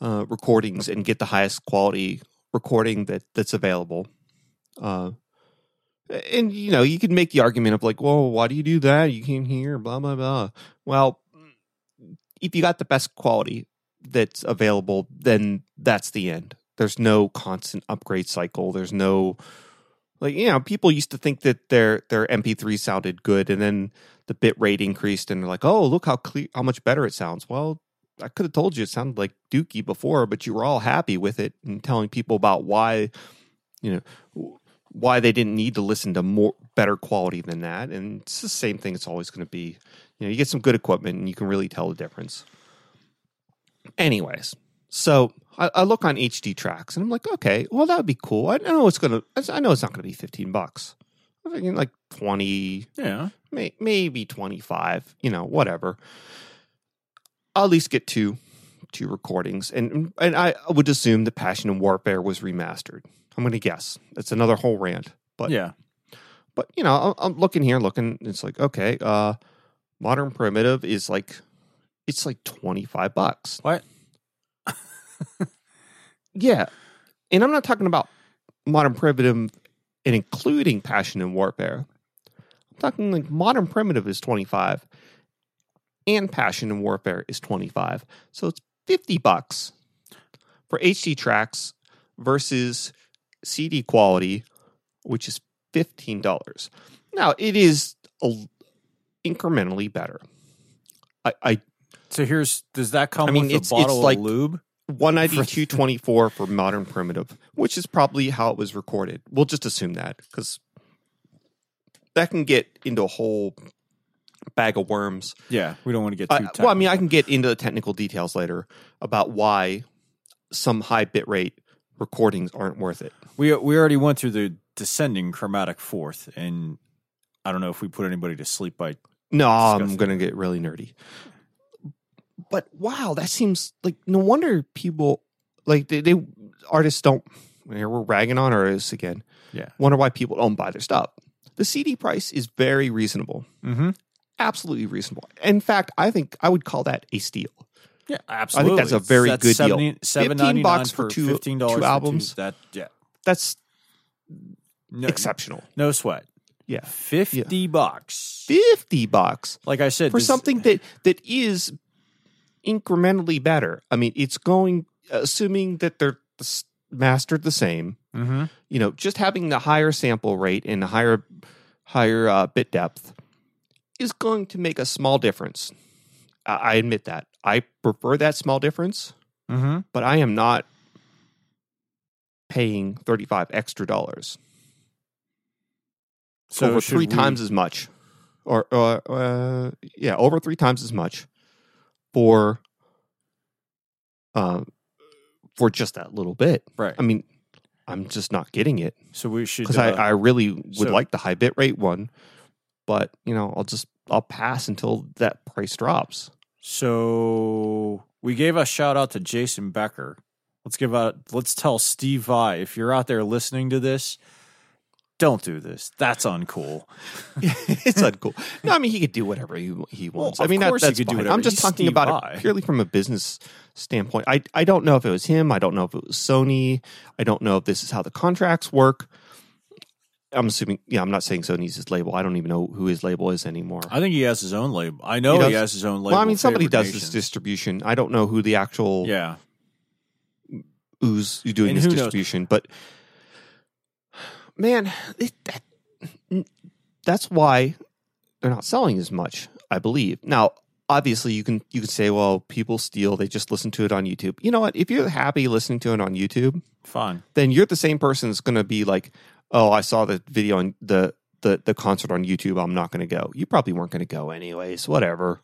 uh, recordings and get the highest quality recording that that's available. Uh, and you know, you can make the argument of like, well, why do you do that? You can't hear, blah blah blah. Well, if you got the best quality that's available, then that's the end. There's no constant upgrade cycle. There's no like you know, people used to think that their their MP3 sounded good, and then the bit rate increased, and they're like, oh, look how clear, how much better it sounds. Well, I could have told you it sounded like Dookie before, but you were all happy with it and telling people about why, you know, why they didn't need to listen to more better quality than that. And it's the same thing. It's always going to be, you know, you get some good equipment and you can really tell the difference. Anyways, so I, I look on HD tracks and I'm like, okay, well that would be cool. I know it's gonna. I know it's not going to be fifteen bucks. I'm thinking like twenty, yeah. may, maybe 25 you know whatever i'll at least get two two recordings and and i would assume the passion and warfare was remastered i'm gonna guess it's another whole rant but yeah. but you know I'm, I'm looking here looking it's like okay uh modern primitive is like it's like 25 bucks What? Yeah. And i'm not talking about modern primitive and including passion and warfare. I'm talking like modern primitive is 25 and passion and warfare is 25 so it's 50 bucks for hd tracks versus cd quality which is $15 now it is a, incrementally better. I, I So here's does that come I mean, with it's- a it's bottle like- of lube? 192.24 for modern primitive, which is probably how it was recorded. We'll just assume that because that can get into a whole bag of worms. Yeah, we don't want to get too. Technical. well, I mean, I can get into the technical details later about why some high bit rate recordings aren't worth it. We we already went through the descending chromatic fourth, and I don't know if we put anybody to sleep by. No, I'm going to get really nerdy. But wow, that seems like no wonder people like they, they artists don't. Here we're ragging on artists again. Yeah. Wonder why people don't buy their stuff. The CD price is very reasonable, Mm-hmm. absolutely reasonable. In fact, I think I would call that a steal. Yeah, absolutely. I think that's a very That's good deal. 70 15 $7.99 bucks for two- fifteen dollars two albums. That yeah, That's no, exceptional. no sweat. Yeah, Fifty bucks. fifty bucks Like I said, for this- something that that is incrementally better. I mean, it's going assuming that they're mastered the same. Mhm. You know, just having the higher sample rate and the higher higher uh, bit depth is going to make a small difference. I, I admit that. I prefer that small difference, Mhm. but I am not paying thirty five extra dollars So over three we- times as much, or uh, uh, yeah, over three times as much for uh, for just that little bit. Right. I mean, I'm just not getting it So we should. because uh, I, I really would so- like the high bit rate one, but you know, I'll just I'll pass until that price drops. So we gave a shout out to Jason Becker. Let's give out. Let's tell Steve Vai if you're out there listening to this, don't do this. That's uncool. [LAUGHS] it's uncool. No, I mean he could do whatever he he wants. I of mean that, course he that's could do whatever. I'm just He's talking Steve about Vai. it purely from a business standpoint. I I don't know if it was him. I don't know if it was Sony. I don't know if this is how the contracts work. I'm assuming. Yeah, I'm not saying Sony's his label. I don't even know who his label is anymore. I think he has his own label. I know He he, has his own label. well, I mean somebody does this distribution. I don't know who the actual Yeah, who's doing And this who knows? distribution, but man, it, that that's why they're not selling as much. I believe now. Obviously, you can you can say, well, people steal. They just listen to it on YouTube. You know what? If you're happy listening to it on YouTube, fine. then you're the same person that's going to be like, oh, I saw the video on the the the concert on YouTube. I'm not going to go. You probably weren't going to go anyways. Whatever.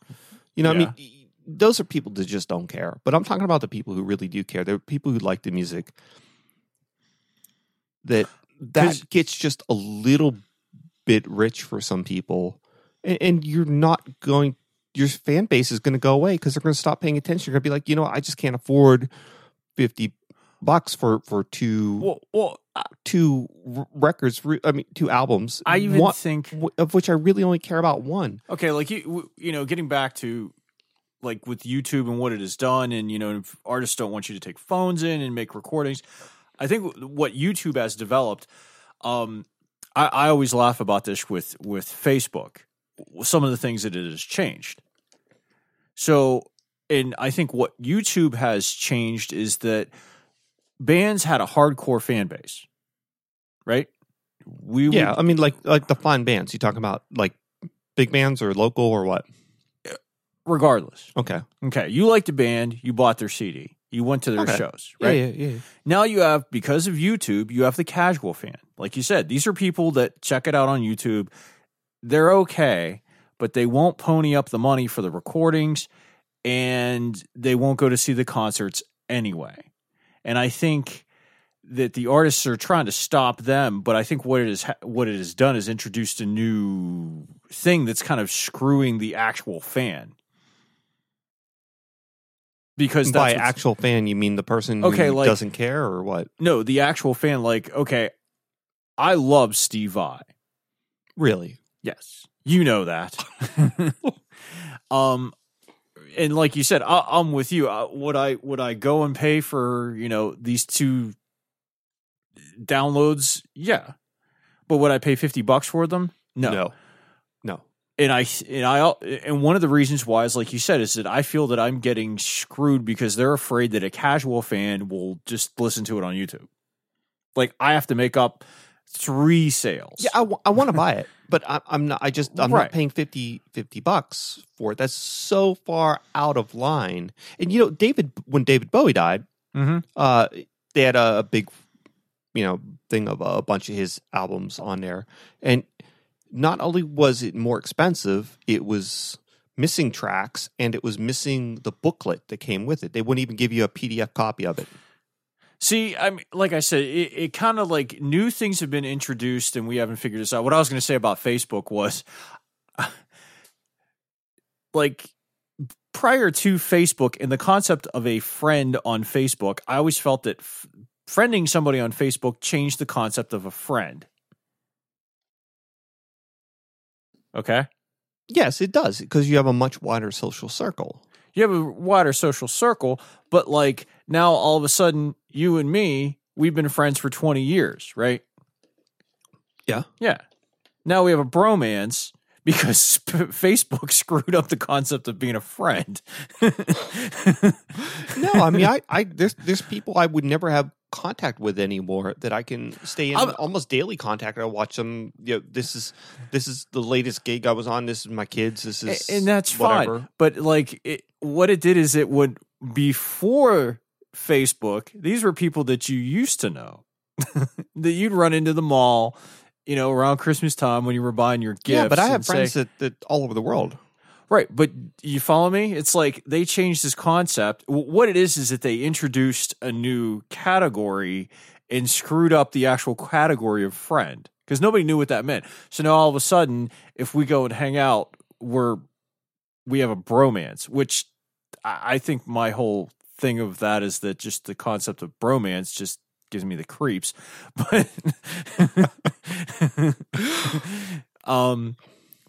You know, Yeah. I mean, those are people that just don't care. But I'm talking about the people who really do care. They're people who like the music. That that gets just a little bit rich for some people, and, and you're not going. Your fan base is going to go away because they're going to stop paying attention. You're going to be like, you know, I just can't afford fifty bucks for for two Well, well, two r- records. re- I mean, two albums. I even one, think w- of which I really only care about one. okay, like you, you know, getting back to like with YouTube and what it has done, and you know, artists don't want you to take phones in and make recordings. I think what YouTube has developed. Um, I, I always laugh about this with with Facebook. Some of the things that it has changed. So, and I think what YouTube has changed is that bands had a hardcore fan base, right? We Yeah, would, I mean, like like the fine bands. You talk about like big bands or local or what? regardless. Okay, Okay, you liked a band, you bought their CD, you went to their Okay. shows, yeah, right? yeah, yeah. Now you have because of YouTube, you have the casual fan. Like you said, these are people that check it out on YouTube. They're okay, but they won't pony up the money for the recordings and they won't go to see the concerts anyway. And I think that the artists are trying to stop them, but I think what it is what it has done is introduced a new thing that's kind of screwing the actual fan. Because By that's what's- actual fan, you mean the person Okay, who like- doesn't care or what? no, the actual fan, like, okay, I love Steve Vai. Really? Yes, you know that. [LAUGHS] um, and like you said, I, I'm with you. Uh, would I would I go and pay for you know these two downloads? Yeah, but would I pay fifty bucks for them? No. no, no. And I and I and one of the reasons why is like you said is that I feel that I'm getting screwed because they're afraid that a casual fan will just listen to it on YouTube. Like I have to make up three sales. Yeah, I, w- I want to buy it, but I, I'm not. I just I'm Right. not paying 50, 50 bucks for it. That's so far out of line. And you know, David, when David Bowie died, Mm-hmm. uh, they had a, a big, you know, thing of a bunch of his albums on there, and not only was it more expensive, it was missing tracks and it was missing the booklet that came with it. They wouldn't even give you a PDF copy of it. See, I'm like I said, it, it kind of like new things have been introduced and we haven't figured this out. What I was going to say about Facebook was [LAUGHS] like prior to Facebook and the concept of a friend on Facebook, I always felt that f- friending somebody on Facebook changed the concept of a friend. Okay. Yes, it does because you have a much wider social circle. You have a wider social circle, but like now all of a sudden, you and me, we've been friends for 20 years, right? Yeah. Yeah. Now we have a bromance because [LAUGHS] Facebook [LAUGHS] screwed up the concept of being a friend. [LAUGHS] No, I mean, I, I there's there's people I would never have contact with anymore that I can stay in I'm- almost daily contact. I watch them. You know, this is this is the latest gig I was on. This is my kids. This is and that's whatever. fine. But like, it, what it did is it would before Facebook. These were people that you used to know [LAUGHS] that you'd run into the mall, you know, around Christmas time when you were buying your gifts. Yeah, but I have say- friends that, that all over the world. Right, but you follow me? It's like they changed this concept. What it is is that they introduced a new category and screwed up the actual category of friend because nobody knew what that meant. So now all of a sudden, if we go and hang out, we're we have a bromance, which I I think my whole thing of that is that just the concept of bromance just gives me the creeps. [LAUGHS] But [LAUGHS] [LAUGHS] um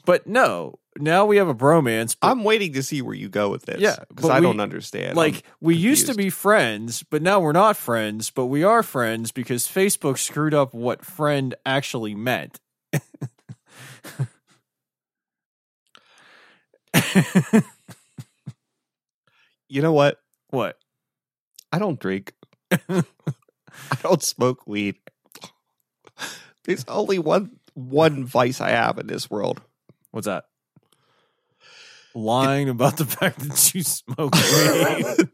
but no, now we have a bromance. But I'm waiting to see where you go with this. Yeah, because I we- don't understand. like I'm we used to be friends, but now we're not friends, but we are friends because Facebook screwed up what friend actually meant. [LAUGHS] you know what? what? I don't drink. [LAUGHS] I don't smoke weed. There's only one one vice I have in this world. What's that? Lying about the fact that you smoke weed.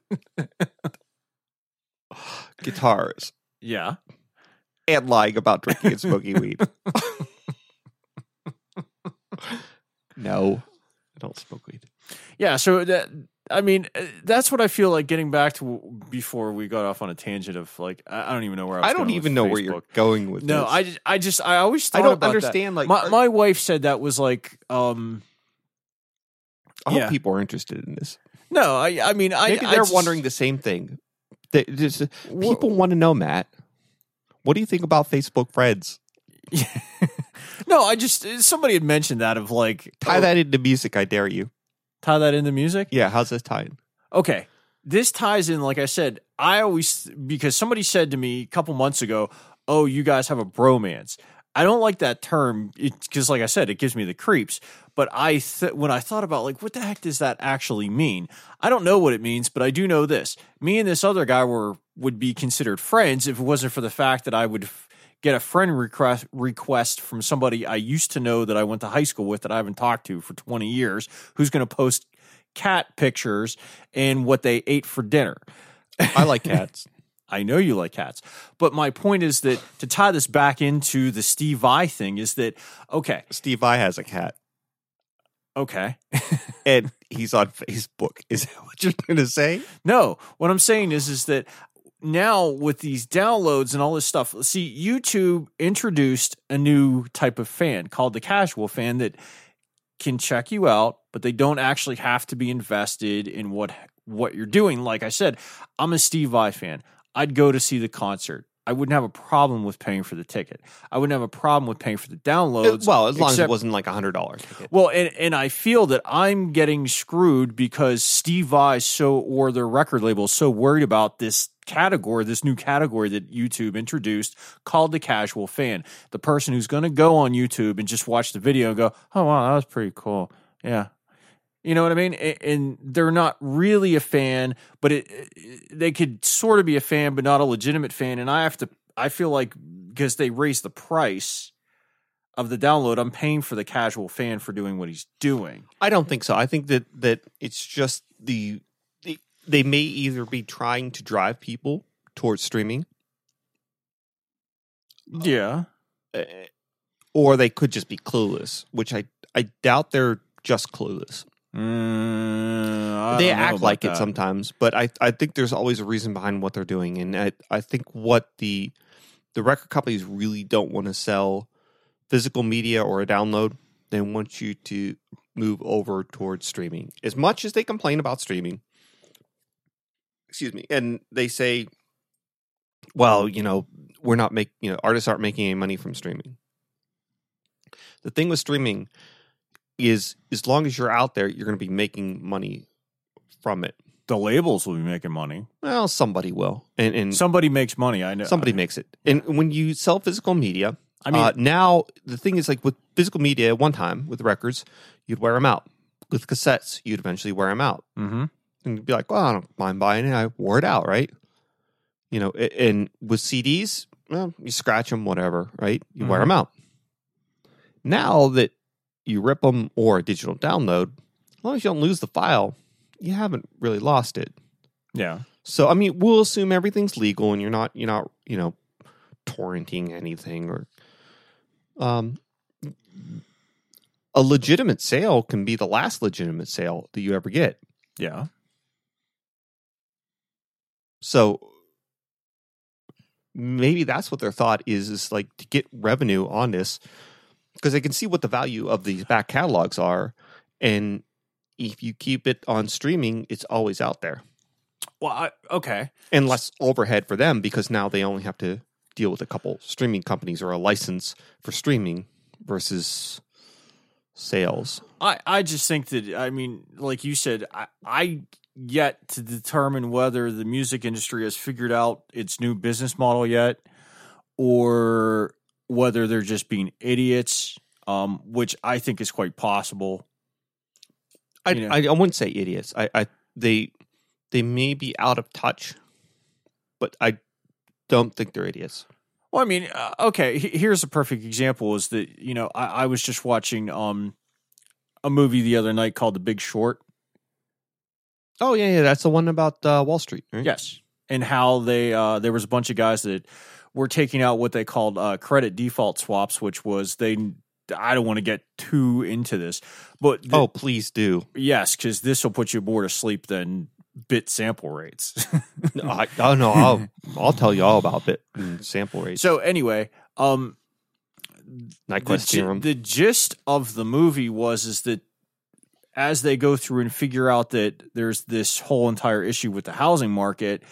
Guitars yeah. and lying about drinking and smoking weed. [LAUGHS] no, I don't smoke weed. Yeah, so that I mean, uh, that's what I feel like getting back to before we got off on a tangent of like I don't even know where I was I don't going with even know where you're going with No, this. I just, I just I always thought I don't about that. understand. Like, my my wife said that was like um I hope yeah. people are interested in this. no, I I mean I Maybe they're just- wondering the same thing. They, just, uh, Wha- people want to know, Matt. What do you think about Facebook Friends? [LAUGHS] no, I just uh, somebody had mentioned that of like Tie oh, that into music, I dare you. tie that into music. Yeah, how's this tied? Okay. This ties in, like I said, I always, because somebody said to me a couple months ago, oh, you guys have a bromance. I don't like that term because, like I said, it gives me the creeps. But I, th- when I thought about like, what the heck does that actually mean? I don't know what it means, but I do know this: me and this other guy were would be considered friends if it wasn't for the fact that I would f- get a friend request request from somebody I used to know that I went to high school with that I haven't talked to for twenty years, who's going to post cat pictures and what they ate for dinner. I like cats. [LAUGHS] I know you like cats. But my point is that to tie this back into the Steve Vai thing is that okay, Steve I has a cat, okay. [LAUGHS] and he's on Facebook. Is that what you're going to say? No, what I'm saying is is that now with these downloads and all this stuff, see, YouTube introduced a new type of fan called the casual fan that can check you out, but they don't actually have to be invested in what what you're doing. Like I said, I'm a Steve Vai fan. I'd go to see the concert. I wouldn't have a problem with paying for the ticket. I wouldn't have a problem with paying for the downloads. well, as long as it wasn't like a hundred dollars well, and, and I feel that I'm getting screwed because Steve Vai so or their record label is so worried about this category, this new category that YouTube introduced called the casual fan. The person who's going to go on YouTube and just watch the video and go, "Oh wow, that was pretty cool." Yeah. You know what I mean? And they're not really a fan, but it, they could sort of be a fan, but not a legitimate fan. And I have to, I feel like because they raise the price of the download, I'm paying for the casual fan for doing what he's doing. I don't think so. I think that that it's just the, the they may either be trying to drive people towards streaming, Yeah. uh, or they could just be clueless, which I I doubt they're just clueless. Mm, they act like it sometimes, but I, I think there's always a reason behind what they're doing, and I, I think what the the record companies really don't want to sell physical media or a download. They want you to move over towards streaming. As much as they complain about streaming, excuse me, and they say, well, you know, we're not making, you know, artists aren't making any money from streaming. The thing with streaming is as long as you're out there, you're going to be making money from it. The labels will be making money. Well, somebody will, and and Somebody makes money. I know. somebody makes it. And when you sell physical media, I mean, uh, now the thing is like with physical media, at one time with records, you'd wear them out. With cassettes, you'd eventually wear them out, mhm. and you'd be like, "Well, I don't mind buying it. I wore it out, right?" You know, and with CDs, well, you scratch them, whatever, right? You wear Mhm. them out. Now that you rip them or a digital download, as long as you don't lose the file, you haven't really lost it. yeah. So I mean, we'll assume everything's legal and you're not you're not you know torrenting anything or um a legitimate sale can be the last legitimate sale that you ever get. Yeah. So maybe that's what their thought is is like to get revenue on this because they can see what the value of these back catalogs are and if you keep it on streaming it's always out there Well, I, okay. and less overhead for them because now they only have to deal with a couple streaming companies or a license for streaming versus sales. I, I just think that I mean, like you said, I, I yet to determine whether the music industry has figured out its new business model yet, or whether they're just being idiots. Um, which I think is quite possible. I, You know. I, I wouldn't say idiots. I, I they they may be out of touch, but I don't think they're idiots. Well, I mean, uh, okay. Here's a perfect example: is that you know I, I was just watching um a movie the other night called The Big Short. Oh yeah, yeah, that's the one about uh, Wall Street, right? Yes, and how they uh, there was a bunch of guys that were taking out what they called uh, credit default swaps, which was they. I don't want to get too into this, but Oh, please do. yes, because this will put you more to sleep than bit sample rates. [LAUGHS] No, I, oh no, I'll I'll tell you all about bit Sample rates. so anyway, um, the, the gist of the movie was is that as they go through and figure out that there's this whole entire issue with the housing market,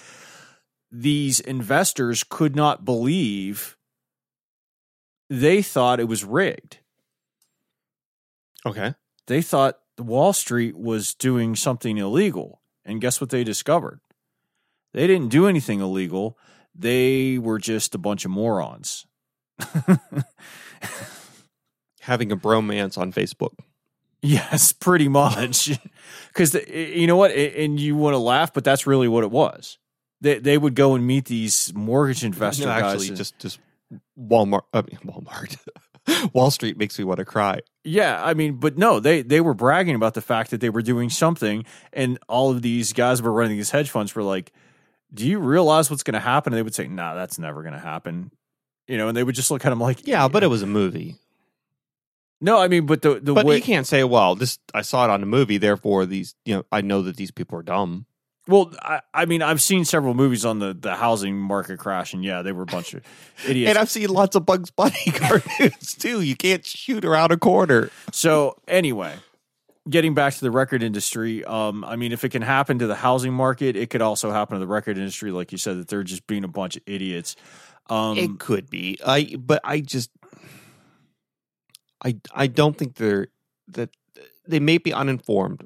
these investors could not believe they thought it was rigged. okay. They thought Wall Street was doing something illegal. And guess what they discovered? They didn't do anything illegal. They were just a bunch of morons. [LAUGHS] Having a bromance on Facebook. Yes, pretty much. [LAUGHS] Because you know what, and you want to laugh, but that's really what it was. They they would go and meet these mortgage investor No, guys. actually, and- just just Walmart. I mean, Walmart. [LAUGHS] Wall Street makes me want to cry. yeah, I mean, but no, they they were bragging about the fact that they were doing something, and all of these guys were running these hedge funds were like, "Do you realize what's going to happen?" And they would say, "Nah, that's never going to happen." You know, and they would just look at them like, Yeah, but it was a movie. no, I mean, but the the But way, you can't say, "Well, this I saw it on the movie, therefore these, you know, I know that these people are dumb." Well, I, I mean, I've seen several movies on the, the housing market crash, and yeah, they were a bunch of [LAUGHS] idiots. And I've seen lots of Bugs Bunny [LAUGHS] cartoons too. You can't shoot around a corner. so anyway, getting back to the record industry, um, I mean, if it can happen to the housing market, it could also happen to the record industry, like you said, that they're just being a bunch of idiots. Um, it could be. I but I just I I don't think they're that they may be uninformed,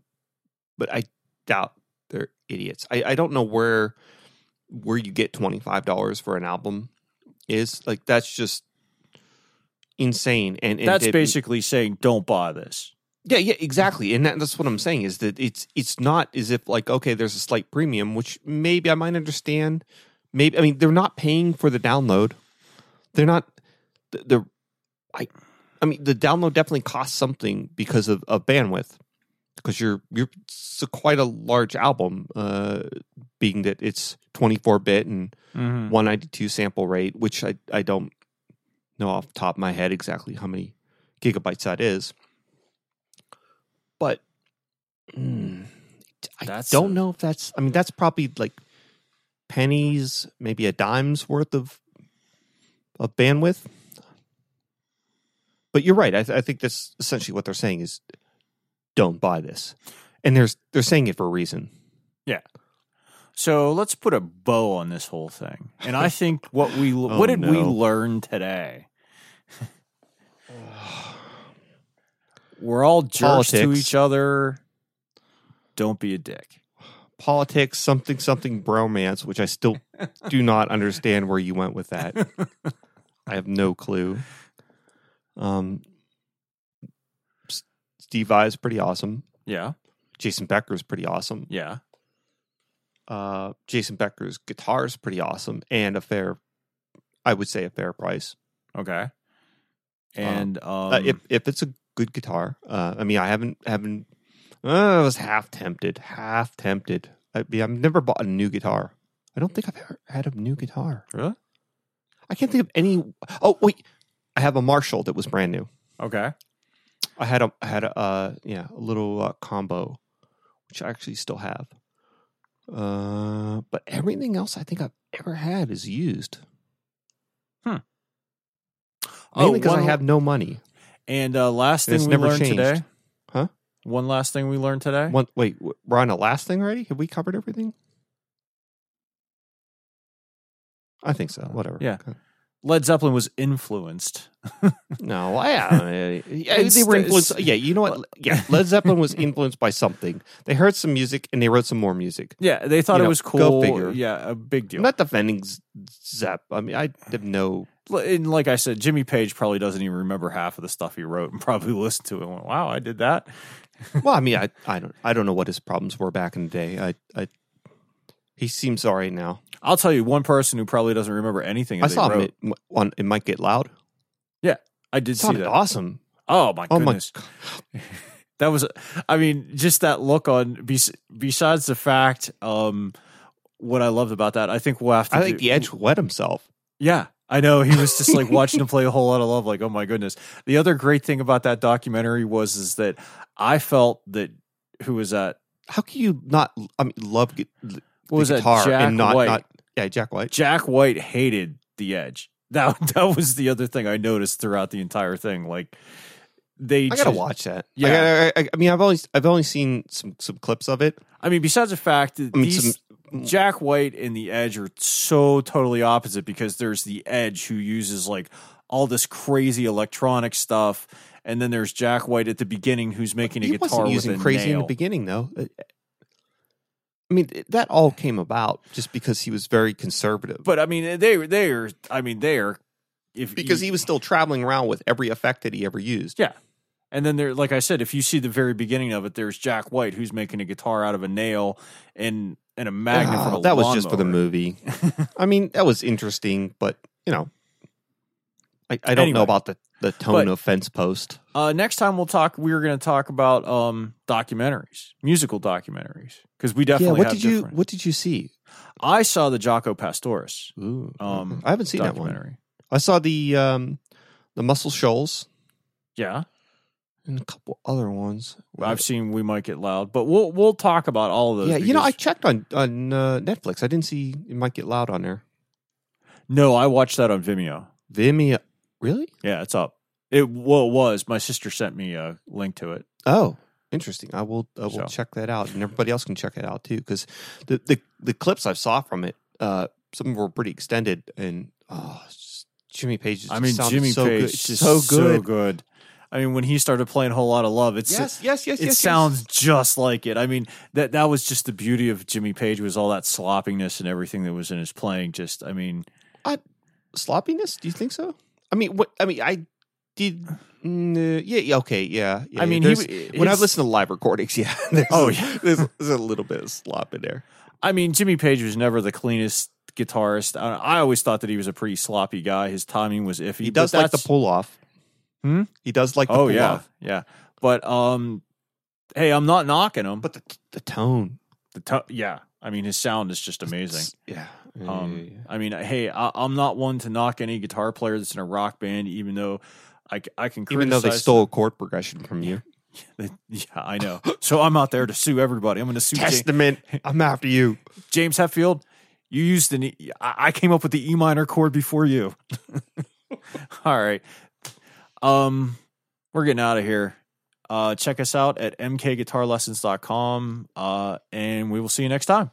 but I doubt they're idiots. I, I don't know where where you get twenty five dollars for an album is. Like that's just insane. And, and that's it- basically saying, don't buy this. yeah, yeah, exactly. And that, that's what I'm saying is that it's it's not as if like okay, there's a slight premium, which maybe I might understand. Maybe I mean they're not paying for the download. They're not the, the I I mean the download definitely costs something because of, of bandwidth because you're you're it's a quite a large album, uh, being that it's 24 bit and Mm-hmm. 192 sample rate, which I, I don't know off the top of my head exactly how many gigabytes that is. But mm, I That's don't a- know if that's, I mean, that's probably like pennies, maybe a dime's worth of of bandwidth. But you're right. I, th- I think that's essentially what they're saying is don't buy this. And there's they're saying it for a reason. Yeah. So let's put a bow on this whole thing. And I think [LAUGHS] what we Oh, what did we learn today? We're all jerks to each other. Don't be a dick. Politics, something something bromance, which I still [LAUGHS] do not understand where you went with that. [LAUGHS] I have no clue. Um Steve Vai is pretty awesome. Yeah, Jason Becker is pretty awesome. yeah. Uh, Jason Becker's guitar is pretty awesome and a fair, I would say a fair price. Okay. And um, uh, if if it's a good guitar, uh, I mean, I haven't haven't. Uh, I was half tempted, half tempted. I mean, I've never bought a new guitar. I don't think I've ever had a new guitar. really? I can't think of any. Oh wait, I have a Marshall that was brand new. Okay. I had a I had a uh, yeah a little uh, combo, which I actually still have. Uh, but everything else I think I've ever had is used. Hmm. Mainly because I Oh, one- have no money. And uh, last thing we learned changed. today. Huh? One last thing we learned today. One, wait, we're on the last thing already. Have we covered everything? I think so. Whatever. Yeah. Led Zeppelin was influenced. [LAUGHS] No, yeah, yeah they were influenced. Yeah, you know what? Yeah, [LAUGHS] Led Zeppelin was influenced by something. They heard some music and they wrote some more music. Yeah, they thought You it know, was cool. Yeah, a big deal. I'm not defending Zepp. I mean, I have no. and like I said, Jimmy Page probably doesn't even remember half of the stuff he wrote, and [LAUGHS] probably listened to it and went, "Wow, I did that." Well, I mean, I, I don't, I don't know what his problems were back in the day. I, I, he seems all right now. I'll tell you one person who probably doesn't remember anything. I saw him at, on. It might get loud. Yeah, I did see sounded that. awesome. Oh my Oh my goodness, [LAUGHS] that was. I mean, just that look on. bes- Besides the fact, um, what I loved about that, I think we'll have to. I think do- the Edge wet himself. Yeah, I know. He was just like watching him [LAUGHS] play a whole lot of love. Like, oh my goodness. The other great thing about that documentary was is that I felt that who was that? How can you not? I mean, love the What was that? guitar Jack and not White. not yeah, Jack White. Jack White hated the Edge. That [LAUGHS] that was the other thing I noticed throughout the entire thing. Like they, I gotta just- watch that. Yeah. I, I, I mean, I've only I've only seen some some clips of it. I mean, besides the fact that I mean, these some, Jack White and the Edge are so totally opposite because there's the Edge who uses like all this crazy electronic stuff, and then there's Jack White at the beginning who's making a he guitar wasn't using crazy in the beginning, though. Uh, I mean, that all came about just because he was very conservative. But I mean, they they are. I mean, they are. If because you- he was still traveling around with every effect that he ever used. Yeah. And then there, like I said, if you see the very beginning of it, there's Jack White who's making a guitar out of a nail and and a magnet from Ah, a that was just for the movie. [LAUGHS] I mean, that was interesting, but you know, I, I don't Anyway. know about the the tone But- of fence post. Uh, next time we'll talk. We are going to talk about um documentaries, musical documentaries, because we Yeah, definitely what have did you what did you see? I saw the Jaco Pastorius. Ooh, Um, I haven't seen that one. I saw the um the Muscle Shoals Yeah, and a couple other ones. I've seen. We might get loud, but we'll we'll talk about all of those. yeah, you know, I checked on on uh, Netflix. I didn't see it might get loud on there. no, I watched that on Vimeo. Vimeo, really? Yeah, it's up. It well it was. My sister sent me a link to it. Oh, interesting. I will I will So. check that out, and everybody else can check it out too. Because the, the the clips I saw from it, uh, some were pretty extended, and oh, Jimmy Page. Just I mean, Jimmy so Page good. just so so good. good. I mean, when he started playing a whole lot of love, it's Yes, yes, yes, it yes. sounds just like it. I mean, that that was just the beauty of Jimmy Page was all that sloppiness and everything that was in his playing. Just, I mean, yes. sloppiness. Do you think so? I mean, what? I mean, I did. mm, yeah, yeah, okay, yeah. yeah I mean, he, when I listen to live recordings, [LAUGHS] yeah, there's, Oh, yeah. [LAUGHS] there's, there's a little bit of slop in there. I mean, Jimmy Page was never the cleanest guitarist. I, I always thought that he was a pretty sloppy guy. His timing was iffy. He does like the pull off. Hmm? He does like the Oh pull yeah, off. yeah. But um, hey, I'm not knocking him. But the the tone, the to- yeah, I mean, his sound is just amazing. Yeah. Um, yeah, yeah. I mean, hey, I, I'm not one to knock any guitar player that's in a rock band, even though I, I can even though they stole a chord progression from you. [LAUGHS] Yeah, I know. So I'm out there to sue everybody. I'm going to sue James, Testament, I'm after you. James Hetfield. You used an. E- I I came up with the E minor chord before you. [LAUGHS] All right. Um, we're getting out of here. Uh, check us out at mkguitarlessons.com, uh, and we will see you next time.